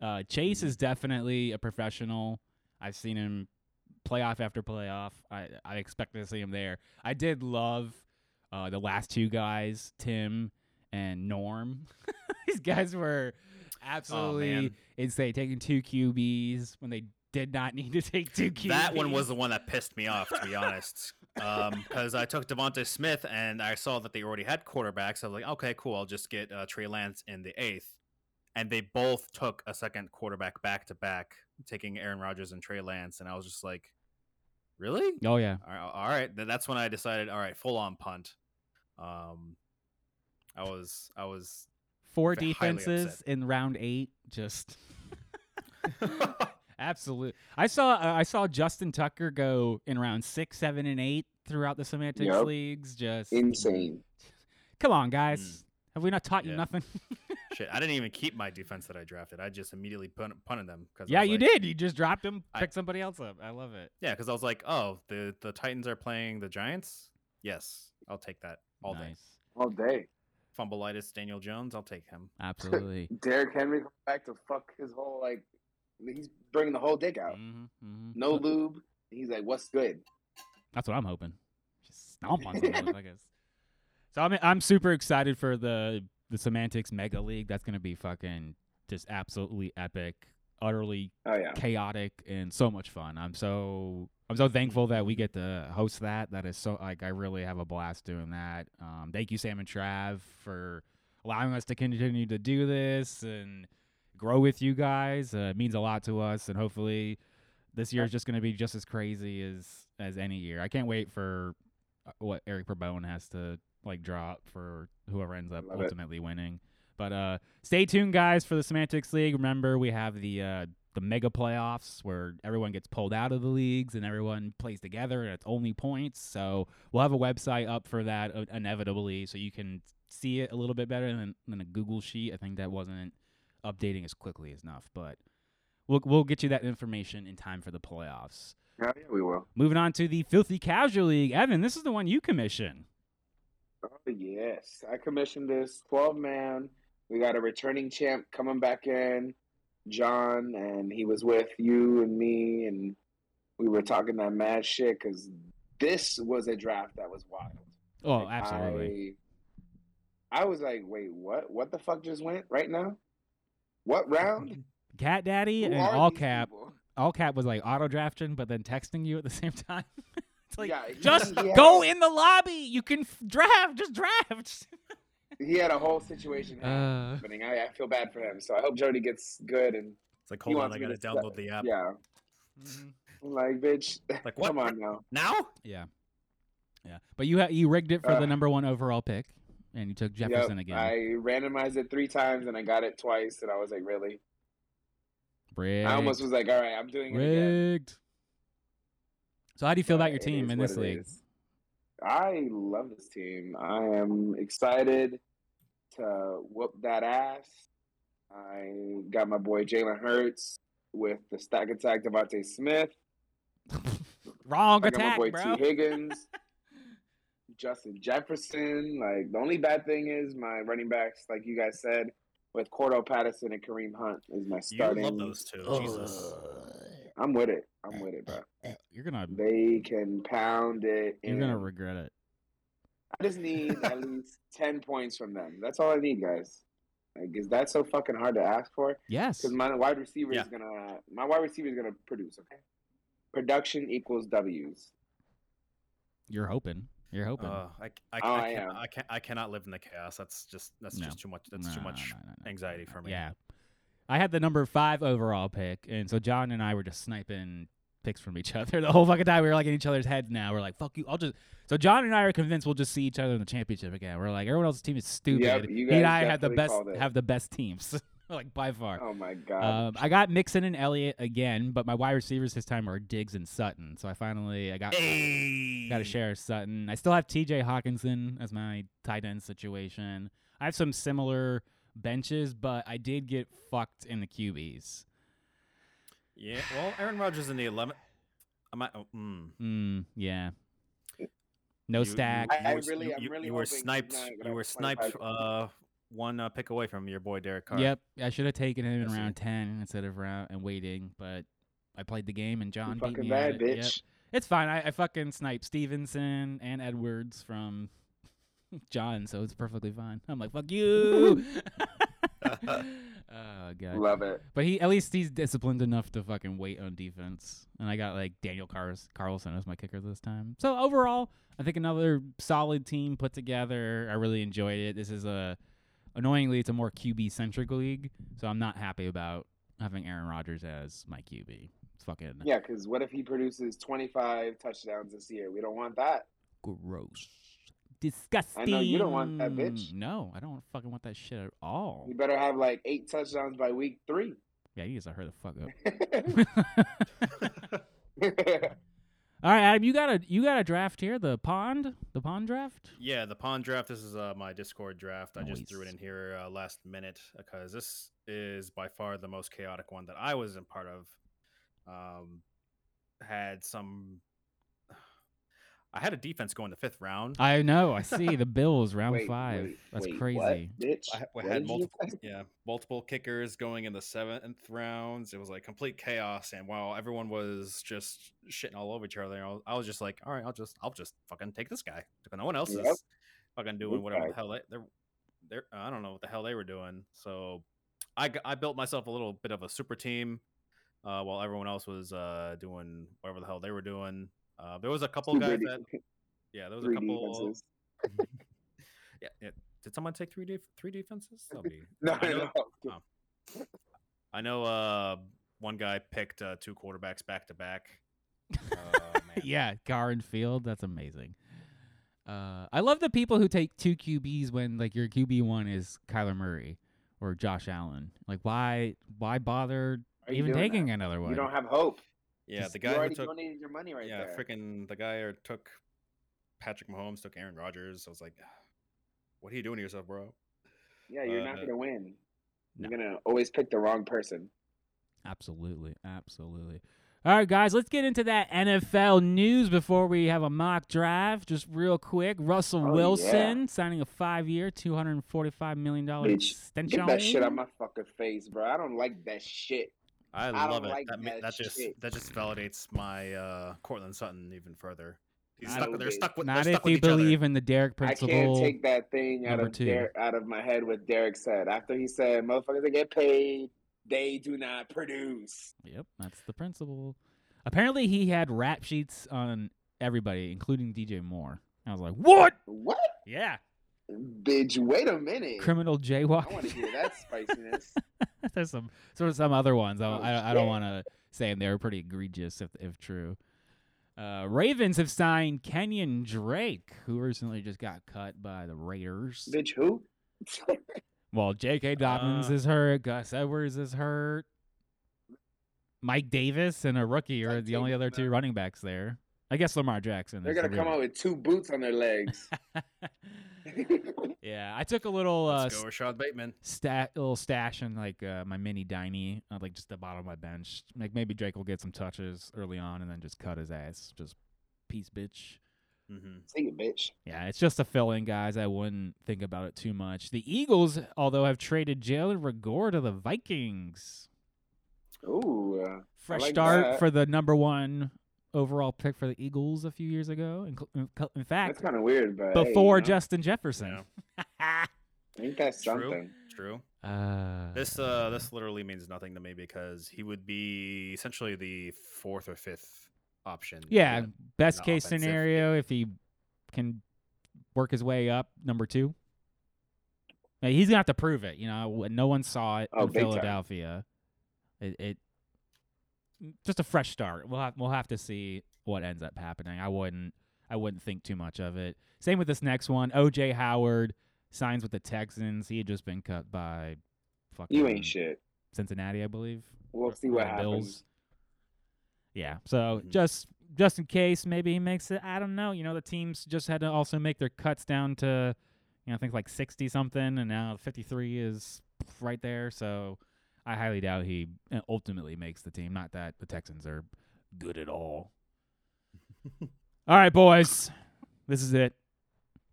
Uh, Chase is definitely a professional. I've seen him playoff after playoff. I I expect to see him there. I did love uh, the last two guys, Tim and Norm. These guys were absolutely man. insane, taking two QBs when they did not need to take two QBs. That one was the one that pissed me off, to be honest. Because I took DeVonta Smith and I saw that they already had quarterbacks. I was like, okay, cool. I'll just get uh, Trey Lance in the eighth. And they both took a second quarterback back to back, taking Aaron Rodgers and Trey Lance. And I was just like, really? Oh yeah, All right. All right. That's when I decided, all right, full on punt. Um, I was, I was, four Highly upset. defenses in round eight. Just absolute. I saw uh, I saw Justin Tucker go in round six, seven, and eight throughout the semantics Yep. leagues. Just Insane. Come on, guys. Mm. Have we not taught you Yeah. nothing? shit. I didn't even keep my defense that I drafted. I just immediately punt, punted them. Cause yeah, you like- did. You just dropped him, I- somebody else up. I love it. Yeah, because I was like, oh, the the Titans are playing the Giants. Yes, I'll take that all day. nice. All day. Fumbleitis, Daniel Jones, I'll take him. Absolutely. Derrick Henry come back to fuck his whole like. He's bringing the whole dick out. Mhm, mhm. No lube. He's like, "What's good?" That's what I'm hoping. Just stomp on some motherfuckers. So I'm I'm super excited for the the Semantics Mega League. That's gonna be fucking just absolutely epic, utterly Oh yeah. chaotic, and so much fun. I'm so I'm so thankful that we get to host that. That is so like I really have a blast doing that. Um, thank you, Sam and Trav, for allowing us to continue to do this and grow with you guys. Uh, it means a lot to us, and hopefully this year is just going to be just as crazy as as any year. I can't wait for uh, what Eric Perbone has to like drop for whoever ends up Love it. ultimately winning. But uh, stay tuned, guys, for the Semantics League. Remember, we have the uh, the mega playoffs where everyone gets pulled out of the leagues and everyone plays together, and it's only points. So we'll have a website up for that uh, inevitably, so you can see it a little bit better than than a Google sheet. I think that wasn't updating as quickly as enough, but we'll we'll get you that information in time for the playoffs. Hell yeah, we will. Moving on to the Filthy Casual League, Evan. This is the one you commission. Oh yes, I commissioned this twelve man. We got a returning champ coming back in, John, and he was with you and me, and we were talking that mad shit because this was a draft that was wild. Oh, Like, absolutely. I, I was like, wait, what? What the fuck just went right now? What round? Cat Daddy Who and All Cap. people? All Cap was like auto drafting, but then texting you at the same time. It's like Yeah, he- just he go a- in the lobby. You can f- draft. Just draft. He had a whole situation Uh, happening. I, I feel bad for him, so I hope Jody gets good and It's like, hold on, I gotta to download the app. yeah. I'm like, bitch, Like what? come on now. Now? yeah, yeah. But you ha- you rigged it for the Uh, number one overall pick, and you took Jefferson Yep, again. I randomized it three times and I got it twice, and I was like, really? rigged. I almost was like, all right, I'm doing it again. Rigged. So how do you feel about your team in this league? is. I love this team. I am excited to whoop that ass. I got my boy Jalen Hurts with the stack attack DeVonta Smith. Wrong I got my attack, boy bro. Tee Higgins, Justin Jefferson. Like the only bad thing is my running backs, like you guys said, with Cordarrelle Patterson and Kareem Hunt is my starting. You starting. love those two. Uh, Jesus. I'm with it. I'm with it, bro. You're gonna They can pound it. you're gonna regret it. I just need at least ten points from them. That's all I need, guys. Like, is that so fucking hard to ask for? Yes. Because my wide receiver Yeah. is gonna, my wide receiver is gonna produce. Okay, production equals W's. You're hoping. You're hoping. Uh, I, I, Oh, I, I can't, am. I can't I cannot live in the chaos. That's just that's No. just too much. That's No, too much no, no, no, anxiety for me. Yeah. I had the number five overall pick, and so John and I were just sniping picks from each other the whole fucking time. We were like in each other's heads now. We're like, fuck you. I'll just. So John and I are convinced we'll just see each other in the championship again. We're like, everyone else's team is stupid. Yep, you he and guys I had the best have the best teams, like by far. Oh my god. Um, I got Mixon and Elliott again, but my wide receivers this time are Diggs and Sutton. So I finally I got Hey. got to share Sutton. I still have T.J. Hockenson as my tight end situation. I have some similar benches, but I did get fucked in the QBs. Yeah. Well, Aaron Rodgers in the 11th. I might. Oh, mm. Mm, yeah. No You- stack. I- I were- really- I'm you, really you were sniped. You were sniped. Uh, one uh, pick away from your boy Derek Carr. Yep, I should have taken him in Yes, sir. round ten instead of round and waiting, but I played the game and You John beat fucking me bad at it. Yep. bitch. It's fine. I, I fucking sniped Stevenson and Edwards from John, so it's perfectly fine. I'm like, fuck you. oh god. Love it. But he at least he's disciplined enough to fucking wait on defense. And I got like Daniel Car- Carlson as my kicker this time. So overall, I think another solid team put together. I really enjoyed it. This is a annoyingly it's a more QB centric league, so I'm not happy about having Aaron Rodgers as my QB. It's fucking Yeah, because what if he produces 25 touchdowns this year? We don't want that. gross. Disgusting. I know you don't want that, bitch. No, I don't fucking want that shit at all. You better have like eight touchdowns by week three. Yeah, you guys are hurt the fuck up. All right, Adam, you got a you got a draft here, the pond, the pond draft. Yeah, the pawn draft. This is uh, my Discord draft. I just threw it in here uh, last minute because this is by far the most chaotic one that I was in part of. Um, had some. I had a defense going the fifth round. I know. I see the Bills round Wait, five. wait, That's wait, crazy. What, bitch? I, I had multiple, yeah, multiple kickers going in the seventh rounds. It was like complete chaos, and while everyone was just shitting all over each other, I was, I was just like, all right, I'll just, I'll just fucking take this guy. No one else Yep. is, fucking doing Big whatever the hell they, they're they're I don't know what the hell they were doing. So I I built myself a little bit of a super team, uh, while everyone else was uh doing whatever the hell they were doing. Uh, there was a couple Two guys three that yeah, there was a couple. defenses. yeah, yeah, did someone take three def- three defenses? That'll be- No, I know, no. Oh. I know. Uh, one guy picked uh, two quarterbacks back to back. Oh, yeah, Gar and Field. That's amazing. Uh, I love the people who take two QBs when like your QB one is Kyler Murray or Josh Allen. Like, why? Why bother Are you even taking that? another one? You don't have hope. Yeah, the guy who took donated your money right yeah, there. freaking the guy who took Patrick Mahomes took Aaron Rodgers. I was like, what are you doing to yourself, bro? yeah, you're not uh, gonna win. No. You're gonna always pick the wrong person. Absolutely, absolutely. All right, guys, let's get into that NFL news before we have a mock draft. Just real quick, Russell Oh, Wilson signing a five-year, two hundred and forty-five million dollar Bitch, extension. Get that shit out my fucking face, bro. I don't like that shit. I, I love it. like that, that that just shit. that just validates my uh Courtland Sutton even further. He's Not stuck, they're stuck with. Not they're if with you each other. believe in the Derek principle. I principle. can't take that thing out of. Der- out of my head what Derek said. After he said, "Motherfuckers that get paid, they do not produce." Yep, that's the principle. Apparently, he had rap sheets on everybody, including DJ Moore. I was like, "What? What, Yeah, bitch? Wait a minute. criminal Jaywalk. I want to hear that spiciness. There's some sort of some other ones. I, Oh, I, I don't want to say them. They were pretty egregious, if if true. Uh, Ravens have signed Kenyon Drake, who recently just got cut by the Raiders. bitch, who? Well, J.K. Dobbins Uh. is hurt. Gus Edwards is hurt. Mike Davis and a rookie are the only other two running backs there. I guess Lamar Jackson. They're gonna come out with two boots on their legs. yeah, I took a little uh, Let's go, Rashod Bateman. stat little stash in like uh, my mini diny, uh, like just the bottom of my bench. Like maybe Drake will get some touches early on and then just cut his ass. Just peace, bitch. Mm-hmm. See it, bitch. Yeah, it's just a fill in, guys. I wouldn't think about it too much. The Eagles, although, have traded Jalen Reagor to the Vikings. Ooh, uh, Fresh like start that. for the number one overall pick for the Eagles a few years ago. In, in, in that's fact, kind of weird, but hey, before you know, Justin Jefferson. ain't that True. something? True. uh, This uh this literally means nothing to me because he would be essentially the fourth or fifth option. Yeah, best case offensive- scenario if he can work his way up, number two. Yeah, he's gonna have to prove it. You know, no one saw it Oh, in big time. Philadelphia. It, it just a fresh start. We'll have we'll have to see what ends up happening. I wouldn't I wouldn't think too much of it. Same with this next one. OJ Howard signs with the Texans. He had just been cut by fucking You ain't shit. Cincinnati, I believe. We'll see what happens. Bills. Yeah. So Mhm. just just in case, maybe he makes it. I don't know. You know, the teams just had to also make their cuts down to, you know, I think like sixty something, and now fifty three is right there. So I highly doubt he uh, ultimately makes the team. Not that the Texans are good at all. all right, boys, this is it.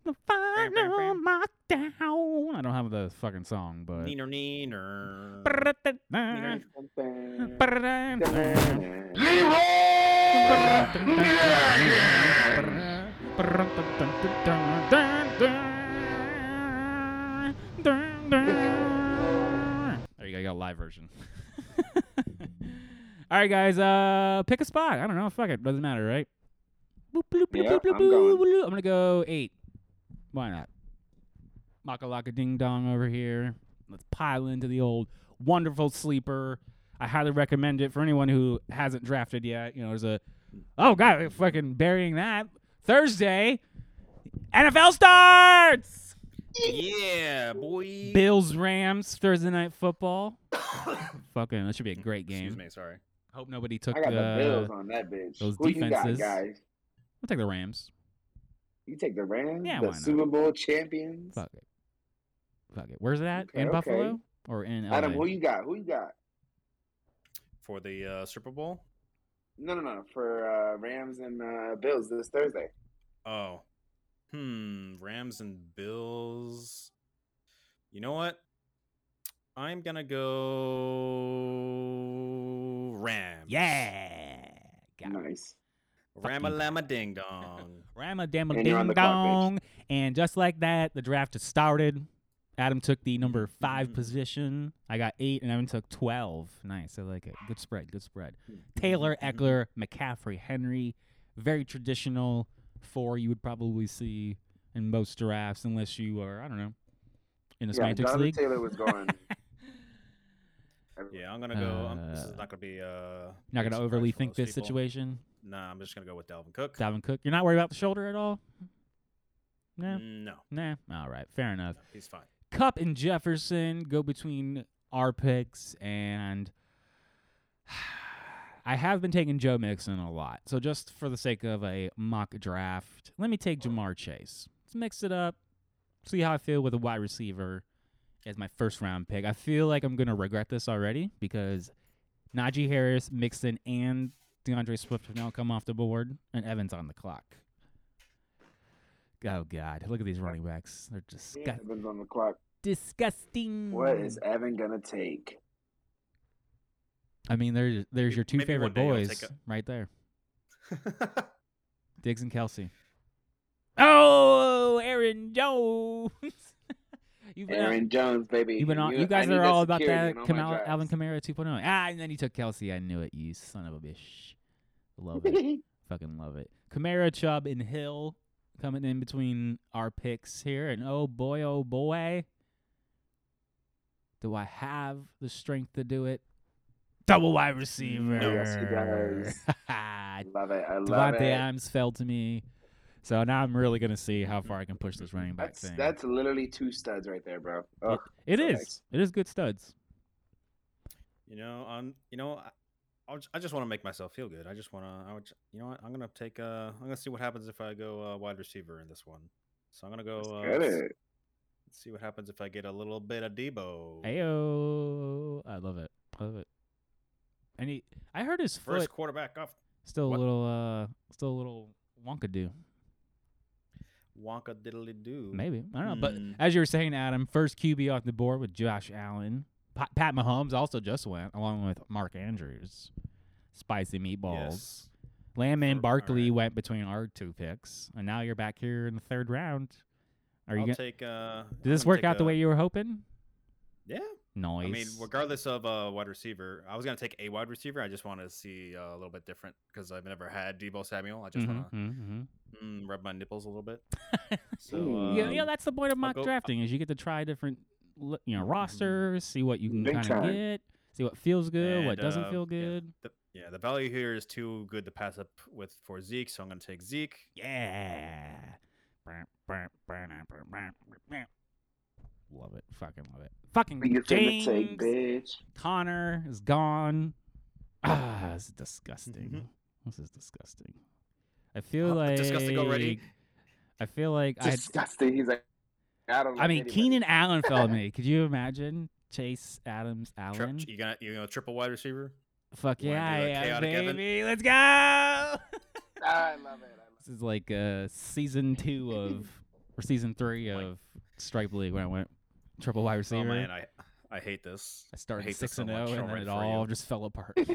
The final mockdown. I don't have the fucking song, but. Neener neener. There you go, you got a live version. All right, guys, uh, pick a spot. I don't know. Fuck it, doesn't matter, right? Boop, bloop, bloop, Yeah, bloop, bloop, I'm going. I'm gonna go eight. Why not? Maka laka ding dong over here. Let's pile into the old wonderful sleeper. I highly recommend it for anyone who hasn't drafted yet. You know, there's a oh god, fucking burying that Thursday. NFL starts. Yeah, boy. Bills Rams Thursday night football. fucking, that should be a great game. Excuse me, sorry. Hope nobody took I got the the. Bills on that bitch. those Who you defenses. got, guys? I'll take the Rams. You take the Rams, Yeah, the why not? Super Bowl champions. Fuck it. Fuck it. Where's it at? Okay, in okay. Buffalo or in LA? Adam, who you got? Who you got? For the uh, Super Bowl. No, no, no. For uh, Rams and uh, Bills this Thursday. Oh. Hmm. Rams and Bills. You know what? I'm gonna go Rams. yeah. Got it. Nice. Rama lama ding dong. Rama damma And you're ding the clock, bitch. dong. And just like that, the draft has started. Adam took the number 5 Mhm. position. I got eight, and Evan took 12. Nice. I like it. Good spread. Good spread. Taylor, Ekeler, McCaffrey, Henry. Very traditional four you would probably see in most drafts, unless you are, I don't know, in a Yeah, semantics Jonathan league. Taylor was going. Yeah, I'm gonna go. um, this is Uh, not gonna be. Uh, Not going to overly think this people. situation. Nah, I'm just gonna go with Dalvin Cook. Dalvin Cook. You're not worried about the shoulder at all? No. No, Nah. All right. Fair enough. he's fine. Kupp and Jefferson go between our picks, and I have been taking Joe Mixon a lot. So just for the sake of a mock draft, let me take Ja'Marr Chase. Let's mix it up, see how I feel with a wide receiver as my first round pick. I feel like I'm gonna regret this already because Najee Harris, Mixon, and D'Andre Swift have now come off the board, and Evans on the clock. Oh God! Look at these running backs. They're just Yeah, Evans on the clock. disgusting. What is Evan gonna take? I mean, there's there's your two Maybe favorite one day he'll boys a- right there, Diggs and Kelce. Oh, Aaron Jones. you've been, Aaron Jones, baby. you've been on, You- you guys need are that all about that in all Kamal, Alvin. Kamara 2.0. Ah, and then you took Kelce. I knew it. You son of a bitch. Love it. Fucking love it. Kamara, Chubb, and Hill coming in between our picks here. And oh boy, oh boy. Do I have the strength to do it? Double wide receiver. Yes, he does. love it. I love Davante it. Adams fell to me. So now I'm really gonna see how far I can push this running back That's thing. that's literally two studs right there, bro. Oh, it so is. nice. It is good studs. You know, um, you know, I, I'll, j- I just want to make myself feel good. I just want to. I would, you know what? I'm gonna take. Uh, I'm gonna see what happens if I go uh, wide receiver in this one. So I'm gonna go. Let's Uh, get it. see what happens if I get a little bit of Deebo. Ayo, I love it. I love it. And he, I heard his First quarterback off still what? a little, uh, still a little wonka do. Wonka diddly doo. Maybe I don't know. But Hmm. as you were saying, Adam, first QB off the board with Josh Allen. Pa- Pat Mahomes also just went along with Mark Andrews. Spicy meatballs. Yes. Lamb and Barkley alright. went between our two picks, and now you're back here in the third round. Are you I'll gonna? take. Uh, Did this work out the way you were hoping? Yeah. Nice. I mean, regardless of uh, wide receiver, I was gonna take a wide receiver. I just want to see uh, a little bit different because I've never had Deebo Samuel. I just Mhm, want to mhm, mm, rub my nipples a little bit. So Mm. yeah, yeah, um, that's the point of mock go- drafting is you get to try different, you know, Mhm. rosters, see what you can kind of get, see what feels good, what doesn't uh, feel yeah, good. the, yeah, the value here is too good to pass up with for Zeke, so I'm gonna take Zeke. Yeah. Love it. Fucking love it. Fucking Who James take, bitch? Connor is gone. Ah, this is disgusting. this is disgusting. I feel Uh, like disgusting already? I feel like I. Disgusting. He's like, I don't. I mean, anybody. Keenan Allen fell me. Could you imagine Chase Adams Tri- Allen? you gonna you know triple wide receiver? Fuck you yeah, yeah, chaotic Evan? baby. Let's go. I love it. I love This is like uh, season two of, or season three of Stripe League when I went triple wide receiver. Oh man, I I hate this. I started hate six so and zero, I'll and then it for all you. just fell apart.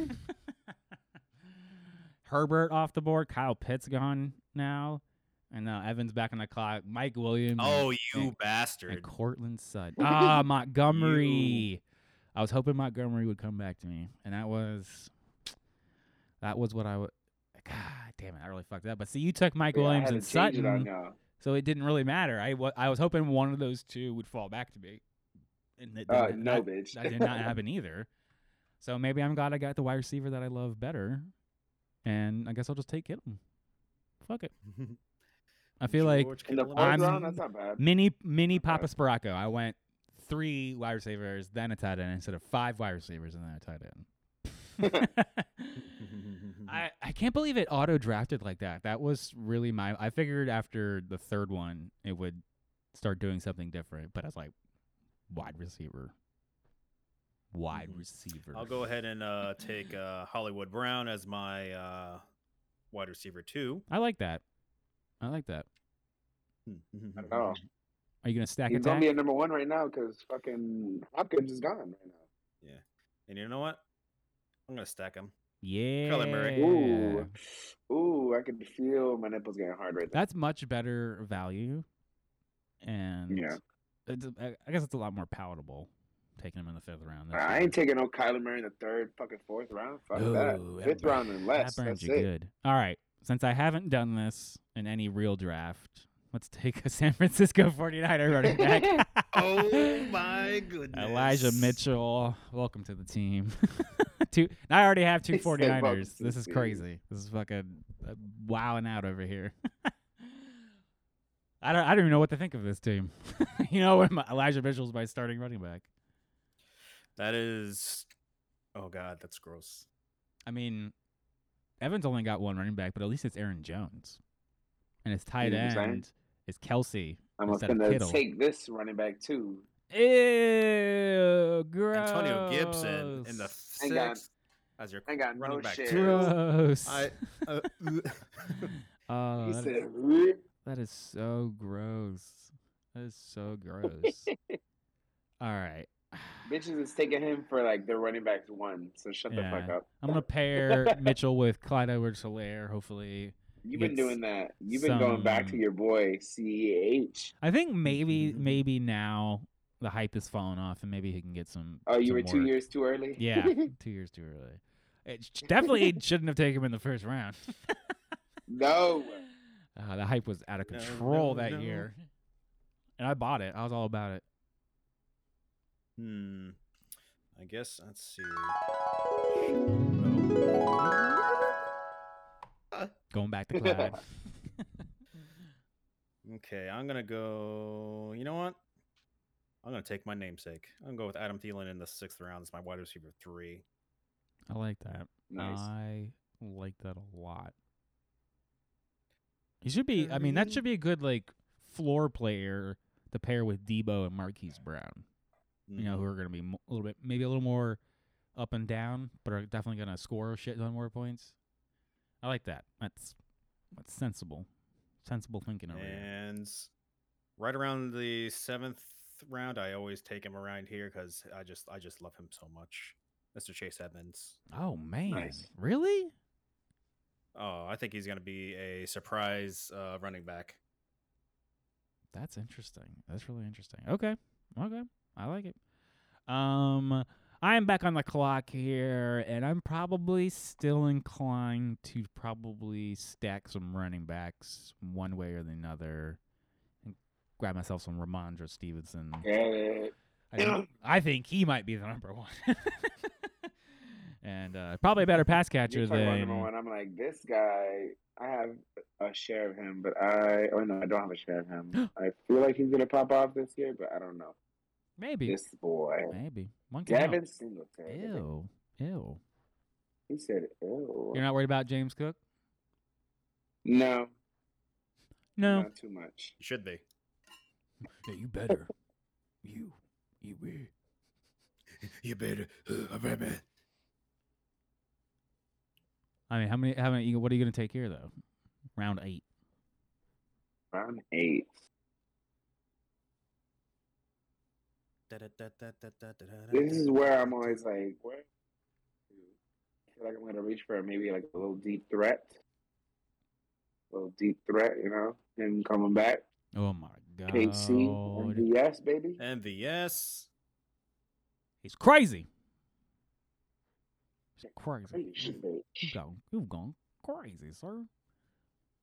Herbert off the board. Kyle Pitts gone now, and now Evans back on the clock. Mike Williams. Oh, you and, bastard! Courtland Sutton. Ah, Montgomery. I was hoping Montgomery would come back to me, and that was that was what I would. God damn it! I really fucked up. But see, you took Mike Yeah, I Williams had and to change it on Sutton. Y'all. So it didn't really matter. I I was hoping one of those two would fall back to me. And it Uh, didn't- no, that, bitch. that did not happen either. So maybe I'm glad I got the wide receiver that I love better. And I guess I'll just take him. Fuck it. I feel like George In the Kittle fourth I'm- round, that's not bad. mini mini Okay. Papa Sparacco. I went three wide receivers, then a tight end instead of five wide receivers and then a tight end. I, I can't believe it auto drafted like that. That was really my. I figured after the third one it would start doing something different, but I was like, wide receiver, wide Mhm. receiver. I'll go ahead and uh, take uh, Hollywood Brown as my uh, wide receiver too. I like that. I like that. I don't know. Are you gonna stack He's attack? gonna be at number one right now because fucking Hopkins is gone right now. Yeah, and you know what? I'm gonna stack him. Yeah. Kyler Murray. Ooh, ooh, I can feel my nipples getting hard right now. That's much better value, and Yeah. it's, I I guess it's a lot more palatable taking him in the fifth round. I year. ain't taking no Kyler Murray in the third, fucking fourth round. Fuck that. Ooh, Fifth bur- round and less. That burns That's you it. good. All right. Since I haven't done this in any real draft, let's take a San Francisco 49er running back. Oh my goodness. Elijah Mitchell, welcome to the team. Two, I already have two He said, "Welcome 49ers. This is crazy. This is fucking uh, wowing out over here. I don't. I don't even know what to think of this team. you know, when my, Elijah Mitchell's my starting running back. That is. Oh god, that's gross. I mean, Evans only got one running back, but at least it's Aaron Jones, and his tight know what I'm end is Kelce. I'm instead of gonna Kittle. take this running back too. Ew, gross. Antonio Gibson in the Ain't got- sixth as your ain't got no running back. shares. gross. I. Uh, oh, He that, said, is, "Whoop." that is so gross. That is so gross. All right. "Bitches is taking him for like their running backs one." So shut the fuck Yeah. up. I'm gonna pair Mitchell with Clyde Edwards-Helaire. Hopefully, You've been gets doing that. You've been going back to your boy Ceh. I think maybe Mm-hmm. maybe now the hype is falling off, and maybe he can get some. Oh, you some were two work. years too early. Yeah, two years too early. It definitely shouldn't have taken him in the first round. no. Uh, the hype was out of No, control no, that no. year, and I bought it. I was all about it. hmm. I guess let's see. Oh. Going back to Clyde. Okay, I'm gonna go. You know what? I'm gonna take my namesake. I'm gonna go with Adam Thielen in the sixth round. It's my wide receiver three. I like that. Nice. I like that a lot. He should be. I mean, that should be a good like floor player to pair with Deebo and Marquise Brown. You know, who Mhm. are going to be a little bit, maybe a little more up and down, but are definitely going to score a shit ton more points. I like that. That's that's sensible, sensible thinking over here. And right around the seventh round, I always take him around here because I just I just love him so much, Mr. Chase Edmonds. Oh man, Nice. really? Oh, I think he's gonna be a surprise uh, running back. That's interesting. That's really interesting. Okay. Okay. I like it. Um I am back on the clock here and I'm probably still inclined to probably stack some running backs one way or the other and grab myself some Rhamondre Stevenson. Get it. I think, I think he might be the number one. and uh, probably a better pass catcher You're talking about than number one. I'm like, this guy. I have a share of him, but I. Oh no, I don't have a share of him. I feel like he's gonna pop off this year, but I don't know. maybe. This boy, Maybe. One can help. Devin Singletary. Ew. Ew. He said, "Ew." You're not worried about James Cook? No, No. not too much. He should be. Yeah, you better. you. You will. You better. Uh, Batman. I mean, how many? How many? What are you going to take here, though? Round eight. Round eight. This is where I'm always like, where? I feel like I'm gonna reach for maybe like a little deep threat. A little deep threat, you know, him coming back. Oh my god. KC, MVS, baby. MVS. He's crazy. He's crazy. You've gone, you've gone crazy, sir.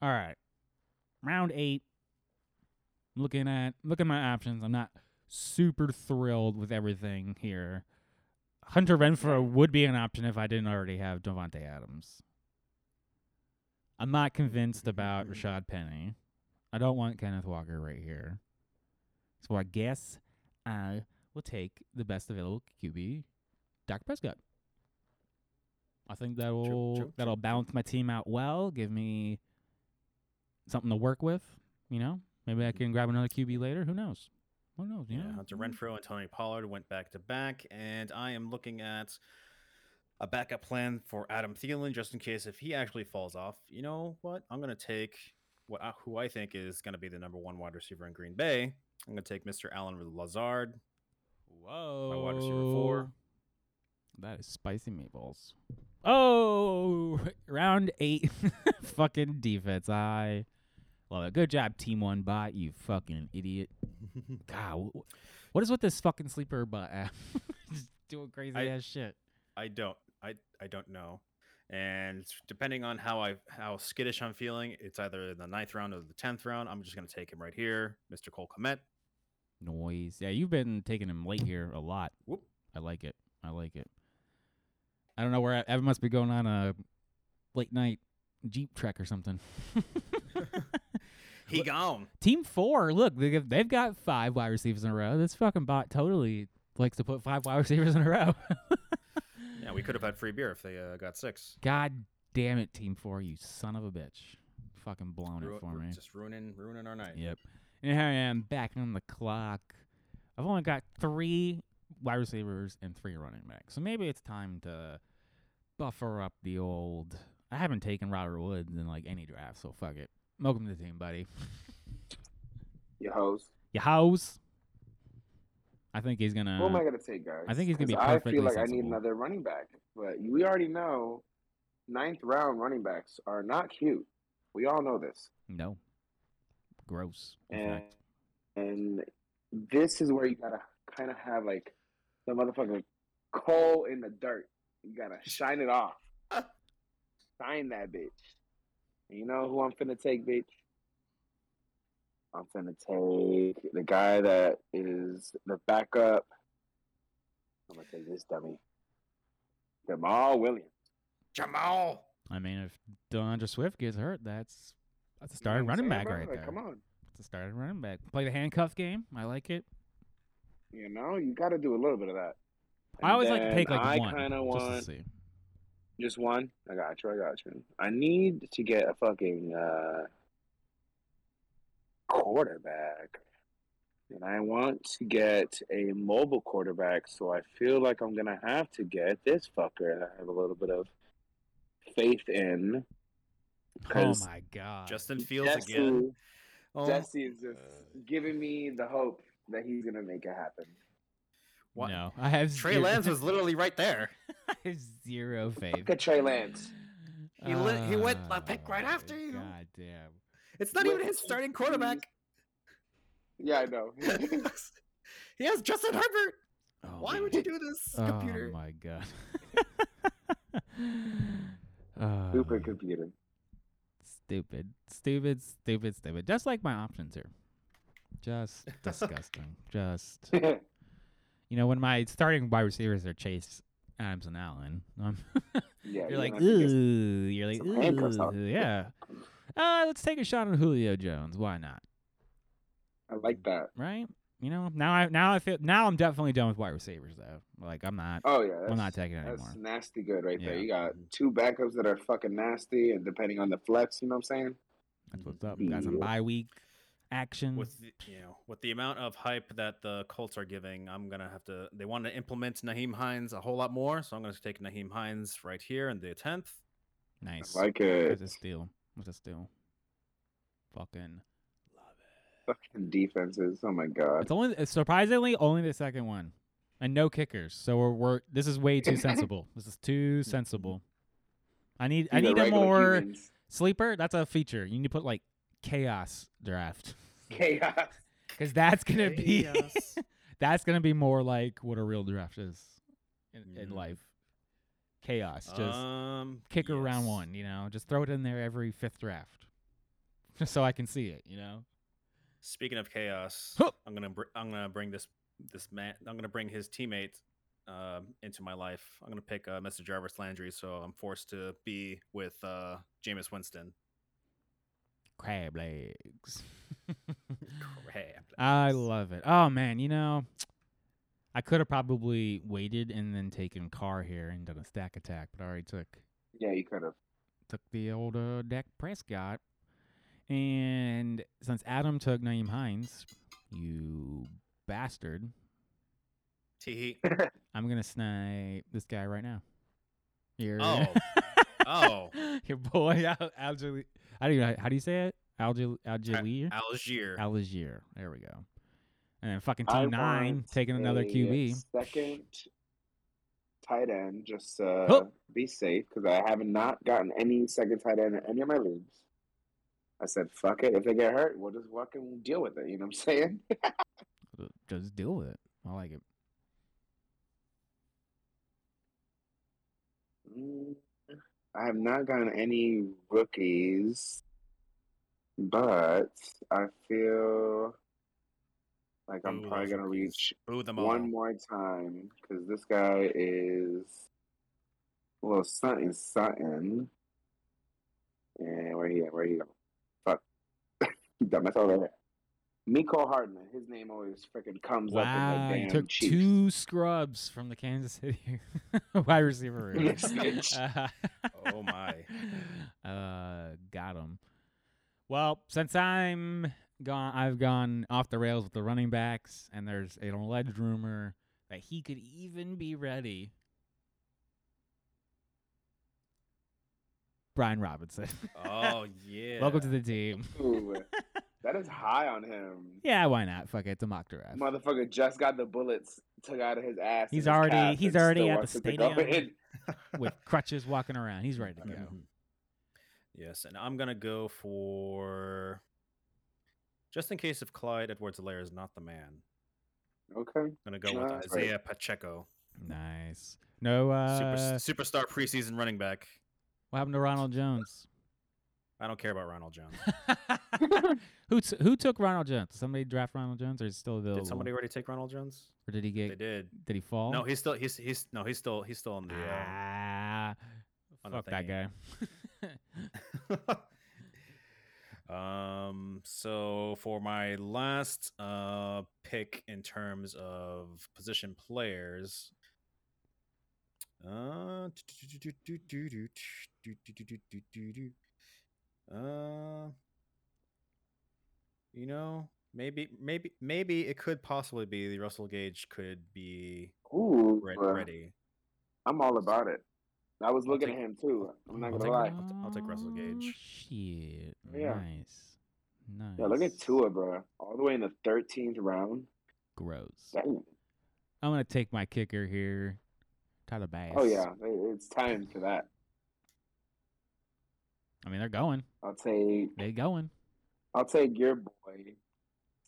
All right, round eight. Looking at looking at my options, I'm not super thrilled with everything here. Hunter Renfrow would be an option if I didn't already have Davante Adams. I'm not convinced about Rashaad Penny. I don't want Kenneth Walker right here. So I guess I will take the best available QB, Dak Prescott. I think that'll true, that'll true. balance my team out well, give me something to work with. You know, maybe I can grab another QB later. Who knows? Who knows? You Yeah, know? Hunter Renfrow and Tony Pollard went back to back, and I am looking at a backup plan for Adam Thielen just in case if he actually falls off. You know what? I'm gonna take what I, who I think is gonna be the number one wide receiver in Green Bay. I'm gonna take Mr. Allen Lazard. Whoa! My wide receiver four. That is spicy meatballs. Oh, round eight. fucking defense. I love it. Good job, Team One Bot. You fucking idiot. God, what is with this fucking sleeper bot app? Just doing crazy I- ass shit. I don't. I I don't know. And depending on how I how skittish I'm feeling, it's either the ninth round or the tenth round. I'm just gonna take him right here, Mr. Cole Kmet. Noise. Yeah, you've been taking him late here a lot. Whoop. I like it. I like it. I don't know where Evan must be going on a late night Jeep trek or something. He gone. Team four, look, they- they've got five wide receivers in a row. This fucking bot totally likes to put five wide receivers in a row. Yeah, we could have had free beer if they uh, got six. God damn it, Team four, you son of a bitch. Fucking blown Ru- it for me. Just ruining ruining our night. Yep. And here I am back on the clock. I've only got three wide receivers and three running backs. So maybe it's time to buffer up the old. I haven't taken Robert Woods in like any draft, so fuck it. Welcome to the team, buddy. Your host. Your house. I think he's gonna. Who am I gonna take, guys? I think he's gonna be 'Cause I feel like I need another running back, but we already know ninth round running backs are not cute. We all know this, No. Gross. And and this is where you gotta kind of have like the motherfucking coal in the dirt. You gotta shine it off. Shine that bitch. And you know who I'm finna take, bitch? I'm gonna take the guy that is the backup. I'm gonna take this dummy. Jamaal Williams. Jamal. I mean, if D'Andre Swift gets hurt, that's that's a You know starting running back right Like, there. Come on. It's a starting running back. Play the handcuff game. I like it. You know, you gotta do a little bit of that. I always like to take like I one kinda just want to see. Just one? I got you. I got you. I need to get a fucking uh, quarterback. And I want to get a mobile quarterback, so I feel like I'm going to have to get this fucker that I have a little bit of faith in. Oh 'cause my god! Justin Fields Jesse, again. Oh, Jesse is just giving me the hope that he's going to make it happen. what? no, I have Trey zero, Lance was literally right there. I have zero faith. Look at Trey Lance. He lit- he went a pick Oh right after you. God damn. It's not even his starting quarterback. Yeah, I know. he has Justin Herbert. Oh Why my- would you do this, computer? Oh my god. Uh, Super computer. stupid, stupid, stupid, stupid. Just like my options here. Just disgusting. Just you know when my starting wide receivers are Chase, Adams, and Allen. Um, yeah, you're like, gonna have to get ooh. You're like, ooh. Yeah. Uh, let's take a shot on Julio Jones. Why not? I like that. Right? You know, now I now I feel now I'm definitely done with wide receivers though. Like I'm not. Oh yeah, I'm not taking it that's anymore. nasty good right there. You got two backups that are fucking nasty, and depending on the flex, you know what I'm saying? That's what's up. We got some bye week action. With the, you know, with the amount of hype that the Colts are giving, I'm gonna have to. They want to implement Nyheim Hines a whole lot more, so I'm gonna take Nyheim Hines right here in the tenth. nice. I like it. What's a steal? What's a steal? Fucking. Fucking defenses. Oh my god. It's only it's surprisingly only the second one, and no kickers. So we're, we're this is way too sensible. This is too sensible. I need I These are need a more humans. sleeper. That's a feature. You need to put like chaos draft chaos. because that's gonna be Chaos. that's gonna be more like what a real draft is in, in Mhm. life. Chaos, just um, kicker round yes. one. You know, just throw it in there every fifth draft, just so I can see it. You know. Speaking of chaos, Huh. I'm gonna br- I'm gonna bring this this man. I'm gonna bring his teammate um, into my life. I'm gonna pick uh, Mr. Jarvis Landry, so I'm forced to be with uh, Jameis Winston. Crab legs. Crap. I love it. Oh man, you know, I could have probably waited and then taken Carr here and done a stack attack, but I already took Yeah, you could have. took the old uh, Dak Prescott. And since Adam took Nyheim Hines, you bastard, Tee I'm gonna snipe this guy right now. Your Oh. Oh. your boy Al- Allgeier. I don't even know how do you say it? Allgeier Allgeier Allgeier. Allgeier. There we go. And then fucking team nine taking another QB. Second tight end just uh, Oh. be safe because I have not gotten any second tight end in any of my leagues. I said, fuck it. If they get hurt, we'll just fucking deal with it. You know what I'm saying? Just deal with it. I like it. Mm, I have not gotten any rookies, but I feel like I'm Boo probably gonna rookies. reach Boo them all. one more time because this guy is a little something something. And where he at? Where he go? Fuck. Dumb. That's all right. Mecole Hardman. His name always freaking comes up Wow, in the you damn took Chiefs. two scrubs from the Kansas City wide receiver room. You snitch. Oh, my. Uh, got him. Well, since I'm gone, I've gone off the rails with the running backs, and there's an alleged rumor that he could even be ready. Brian Robinson. Oh yeah. Welcome to the team. Ooh, that is high on him. Yeah, why not? Fuck it, it's a mock draft. Motherfucker just got the bullets took out of his ass. He's already- he's already at the wants it to go stadium. With crutches walking around, he's ready to go. Mhm. Yes, and I'm gonna go for just in case if Clyde Edwards-Helaire is not the man. Okay. I'm gonna go with That's right. Isaiah Pacheco, Nice. No, uh, super, superstar preseason running back. what happened to Ronald Jones? I don't care about Ronald Jones. who t- who took Ronald Jones? Did somebody draft Ronald Jones, or is he still available? Did somebody already take Ronald Jones? or did he get? They get? did. Did he fall? No, he's still he's he's no he's still he's still in the. Uh, ah, on fuck that guy. um. So for my last uh pick in terms of position players, uh, uh, you know, maybe maybe maybe it could possibly be the Russell Gage could be Ooh, re- uh, ready. I'm all about it. I was I'll looking take- at him too. I'm not I'll gonna take- lie. I'll t- I'll take Russell Gage. Oh, Shit. Yeah. Nice. Nice. Yeah, look at Tua, bro. All the way in the 13th round. Gross. Damn. I'm gonna take my kicker here, Tyler Bass. Oh yeah, it's time for that. I mean, they're going. I'll take They going. I'll take your boy.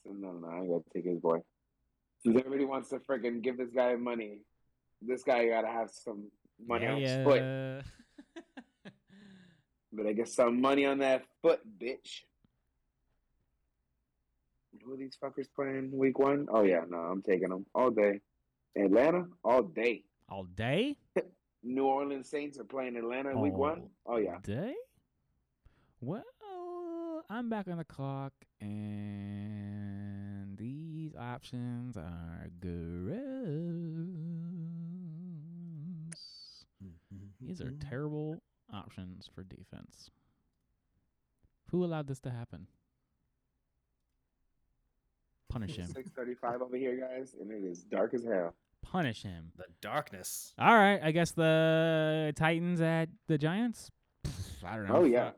So, no, no, I gotta take his boy. Since everybody wants to freaking give this guy money, this guy gotta have some money on his foot. but I get some money on that foot, bitch. Who are these fuckers playing week one? Oh yeah, no, I'm taking them all day. Atlanta, all day. All day. New Orleans Saints are playing Atlanta week one. Oh yeah. Day? Well, I'm back on the clock, and these options are gross. These are terrible options for defense. Who allowed this to happen? Punish him. Six thirty-five over here, guys, and it is dark as hell. Punish him. The darkness. All right, I guess the Titans at the Giants. Pff, I don't know. Oh yeah,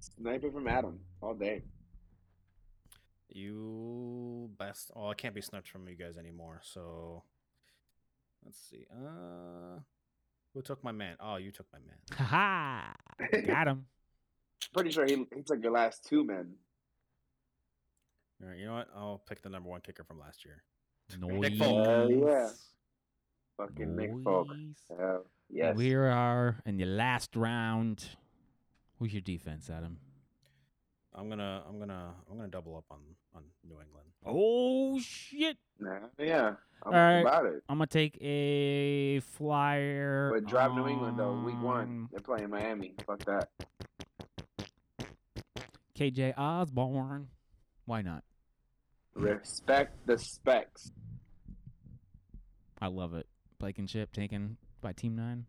sniper from Adam all day. You best. Oh, I can't be sniped from you guys anymore. So let's see. Uh, who took my man? Oh, you took my man. Ha ha! Got him. Pretty sure he he took your last two men. All right, you know what? I'll pick the number one kicker from last year. Noise. Folk. Hell oh, yeah. Fucking Nick Folk. Noise. Hell yes. We are in the last round. Who's your defense, Adam? I'm gonna, I'm gonna, I'm gonna double up on on New England. Oh shit! Nah, yeah, I'm All right. about it. I'm gonna take a flyer. But drive New England though. Week one, they're playing Miami. Fuck that. KJ Osborn. Why not? Respect the specs. I love it. Blake and Chip taken by Team Nine.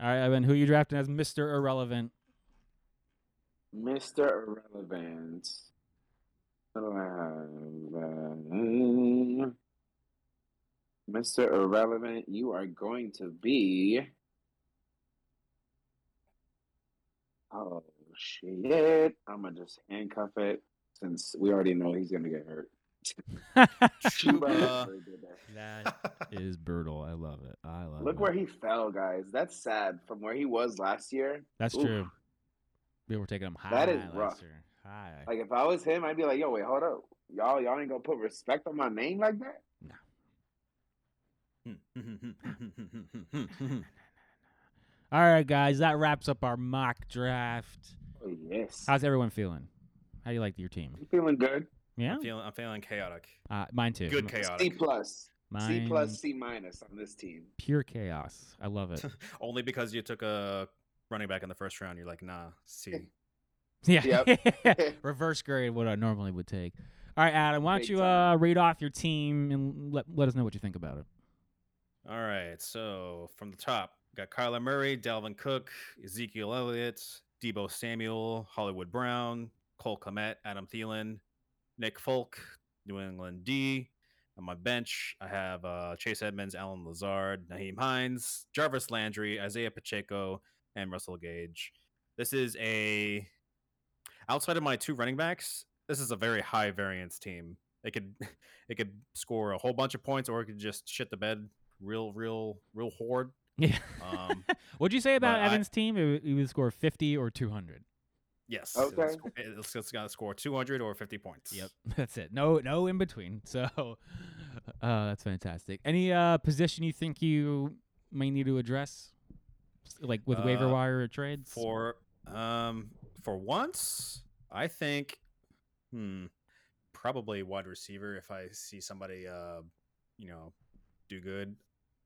All right, Evan. Who you drafting as Mister Irrelevant? Mr. Irrelevant. Mr. Irrelevant, you are going to be. Oh, shit. I'm going to just handcuff it since we already know he's going to get hurt. Chuba. that is brutal. I love it. I love Look it. where he fell, guys. That's sad from where he was last year. That's Oof. true. We were taking him high. That is last rough. year. High. Like if I was him, I'd be like, "Yo, wait, hold up, y'all, y'all ain't gonna put respect on my name like that." No. All right, guys, that wraps up our mock draft. Oh yes, How's everyone feeling? How do you like your team? I'm feeling good. Yeah, I'm feeling I'm feeling chaotic. uh, mine too. Good M- C chaotic. plus, C plus, C minus on this team. pure chaos. I love it. Only because you took a running back in the first round. You're like, nah, C. Yeah. Reverse grade what I normally would take. All right, Adam, why don't Big you time. uh, read off your team and let, let us know what you think about it? All right. So from the top, got Kyler Murray, Dalvin Cook, Ezekiel Elliott, Deebo Samuel, Hollywood Brown, Cole Kmet, Adam Thielen, Nick Folk, New England D. On my bench, I have uh, Chase Edmonds, Allen Lazard, Nyheim Hines, Jarvis Landry, Isaiah Pacheco, and Russell Gage. This is a outside of my two running backs. This is a very high variance team. It could it could score a whole bunch of points, or it could just shit the bed real, real, real horde. Yeah. Um, What'd you say about but I- Evan's team? It, would- it would score 50 or 200. Yes. Okay. It's, it's, it's got to score 200 or 50 points. Yep, that's it. No, no in between. So, uh, that's fantastic. Any uh, position you think you may need to address, like with waiver Uh, wire or trades? For um for once, I think hmm probably wide receiver if I see somebody uh you know do good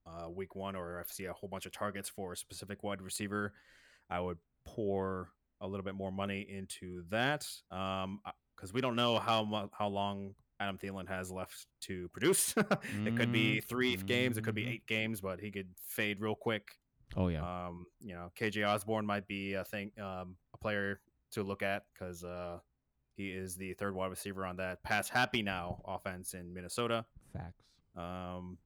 uh week 1 or if I see a whole bunch of targets for a specific wide receiver, I would pour a little bit more money into that um cuz we don't know how how long Adam Thielen has left to produce. it could be 3 games, it could be Mhm. 8 games, but he could fade real quick. oh yeah, Um, you know, KJ Osborn might be a thing, um, a player to look at because uh, he is the third wide receiver on that pass happy now offense in Minnesota. facts. Um, Facts.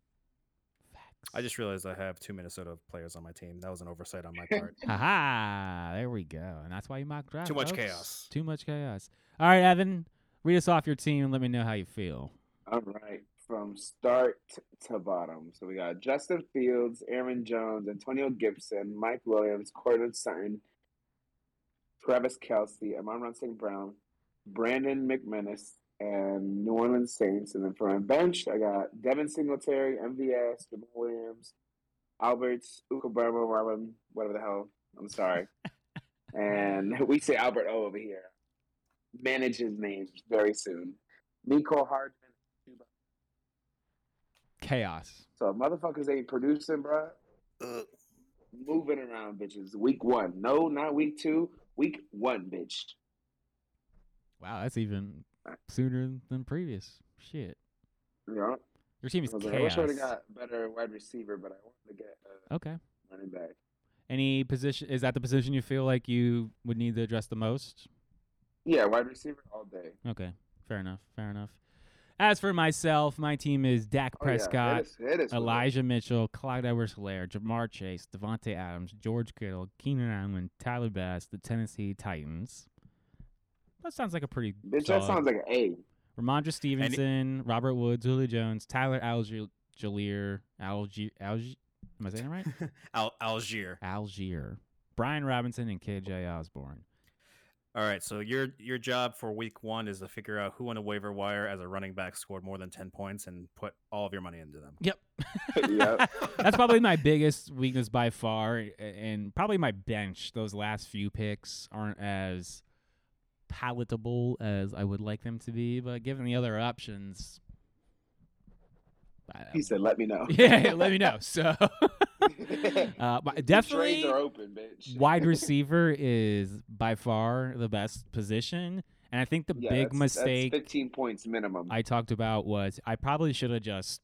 I just realized I have two Minnesota players on my team. That was an oversight on my part. Haha, there we go. And that's why you mock draft. Too much folks. chaos. Too much chaos. All right, Evan, read us off your team and let me know how you feel. All right, from start to bottom. So we got Justin Fields, Aaron Jones, Antonio Gibson, Mike Williams, Courtland Sutton, Travis Kelce, Amon St. Brown, Brandon McManus, and New Orleans Saints. And then for my bench, I got Devin Singletary, MVS, Jamaal Williams, Alberts, Ukabama, Robin, whatever the hell. I'm sorry. and we say Albert O over here. Manage his name very soon. Mecole Hardman. Chaos. So motherfuckers ain't producing, bro. Uh. Moving around, bitches. Week one. No, not week two. Week one, bitch. Wow, that's even sooner than previous. Shit. Yeah. Your team is I was like, I wish I would have got better wide receiver, but I wanted to get a Okay. running back. Any position? Is that the position you feel like you would need to address the most? Yeah, wide receiver all day. Okay, fair enough. Fair enough. As for myself, my team is Dak Oh, yeah, Prescott, hit us with it. Elijah Mitchell, Clyde Edwards-Helaire, Ja'Marr Chase, Davante Adams, George Kittle, Keenan Allen, Tyler Bass, the Tennessee Titans. That sounds like a pretty Bitch, solid. that sounds like an A. Rhamondre Stevenson, Robert Woods, Julio Jones, Tyler Allgeier, Allgeier, Allgeier, Allgeier. Am I saying it right? Al- Allgeier. Allgeier, Brian Robinson, and KJ Osborn. All right, so your your job for week one is to figure out who on the waiver wire as a running back scored more than ten points and put all of your money into them. Yep. Yep. That's probably my biggest weakness by far, and probably my bench. Those last few picks aren't as palatable as I would like them to be, but given the other options, He said, "Let me know." yeah, let me know. So, uh, definitely are open, bitch. wide receiver is by far the best position, and I think the Yeah, big that's- that's mistake Fifteen points minimum. I talked about was I probably should have just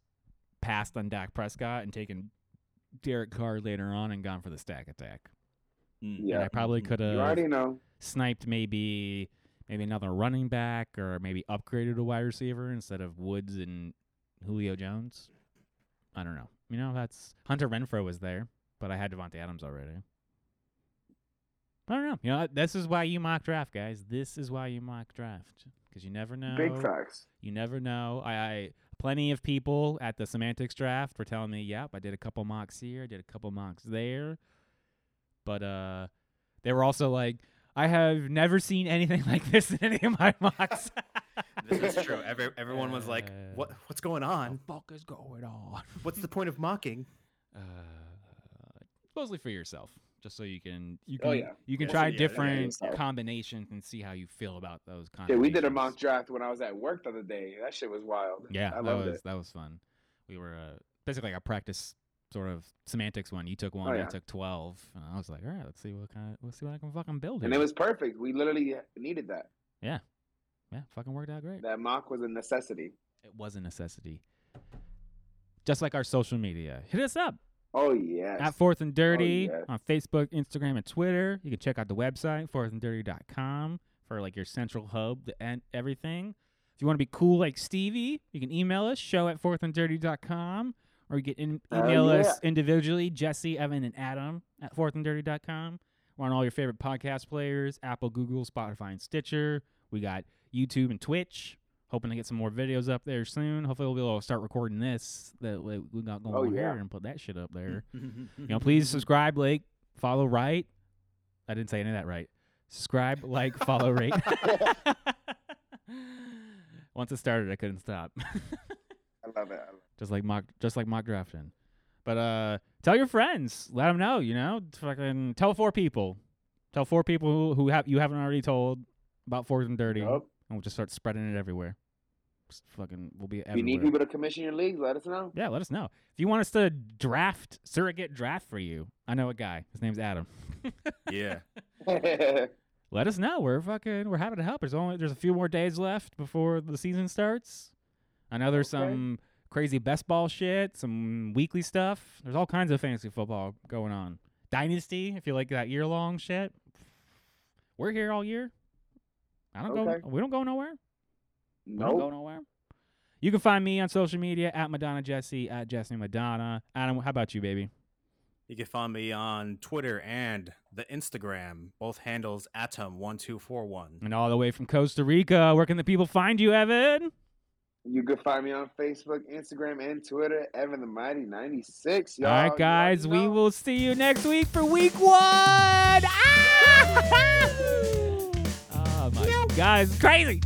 passed on Dak Prescott and taken Derek Carr later on and gone for the stack attack. Mm. yeah, And I probably could have. you already know. Sniped maybe maybe another running back or maybe upgraded a wide receiver instead of Woods and Julio Jones. I don't know. You know, that's Hunter Renfrow was there, but I had Davante Adams already. I don't know. You know, this is why you mock draft, guys. This is why you mock draft because you never know. Big facts. You never know. I, I plenty of people at the semantics draft were telling me, "Yep, I did a couple mocks here, I did a couple mocks there," but uh, they were also like, "I have never seen anything like this in any of my mocks." This is true. Every, everyone was like, "What? What's going on? What the fuck is going on? What's the point of mocking?" Uh, mostly for yourself, just so you can you can Oh, yeah. you can Yeah, try yeah, yeah, different yourself. combinations and see how you feel about those. Yeah, we did a mock draft when I was at work the other day. That shit was wild. Yeah, I that loved was it. that was fun. We were uh, basically like a practice sort of semantics one. You took one, Oh, I took twelve. And I was like, all right, let's see what kind of let's see what I can fucking build. It. And it was perfect. We literally uh, needed that. yeah, yeah, fucking worked out great. That mock was a necessity. It was a necessity. Just like our social media, hit us up Oh yes. at Fourth and Dirty oh, yes. on Facebook, Instagram, and Twitter. You can check out the website fourthanddirty.com for like your central hub end everything. If you want to be cool like Stevie, you can email us show at fourthanddirty.com or you can in- email us yeah. individually, Jesse, Evan, and Adam at fourthanddirty.com. We're on all your favorite podcast players Apple, Google, Spotify, and Stitcher. We got YouTube and Twitch. Hoping to get some more videos up there soon. Hopefully, we'll be able to start recording this that we we got going Oh, on yeah. here and put that shit up there. you You know, please subscribe, like, follow, right. I didn't say any of that right. Subscribe, like, follow, rate. Once it started, I couldn't stop. I love it. I love just like mock, just like mock drafting. But uh, tell your friends. Let them know. You know, fucking tell four people. Tell four people who, who have you haven't already told about Fourth and Dirty, it. Nope. and we'll just start spreading it everywhere. Just fucking, we'll be If everywhere. you need people to commission your leagues, let us know. Yeah, let us know. If you want us to draft, surrogate draft for you, I know a guy. His name's Adam. yeah. Let us know. We're fucking we're happy to help. There's only there's a few more days left before the season starts. I know there's Okay. some crazy best ball shit, some weekly stuff. There's all kinds of fantasy football going on. Dynasty, if you like that year long shit. We're here all year. I don't Okay. go we don't go nowhere. We don't go nope. nowhere. You can find me on social media at Madonna Jesse at Jesse Madonna. Adam, how about you, baby? You can find me on Twitter and the Instagram, both handles atom1241. And all the way from Costa Rica, where can the people find you, Evan? You can find me on Facebook, Instagram, and Twitter. Evan the Mighty ninety six. Y'all. All You right, guys, we know. will see you next week for week one. Ah! oh my God, it's crazy.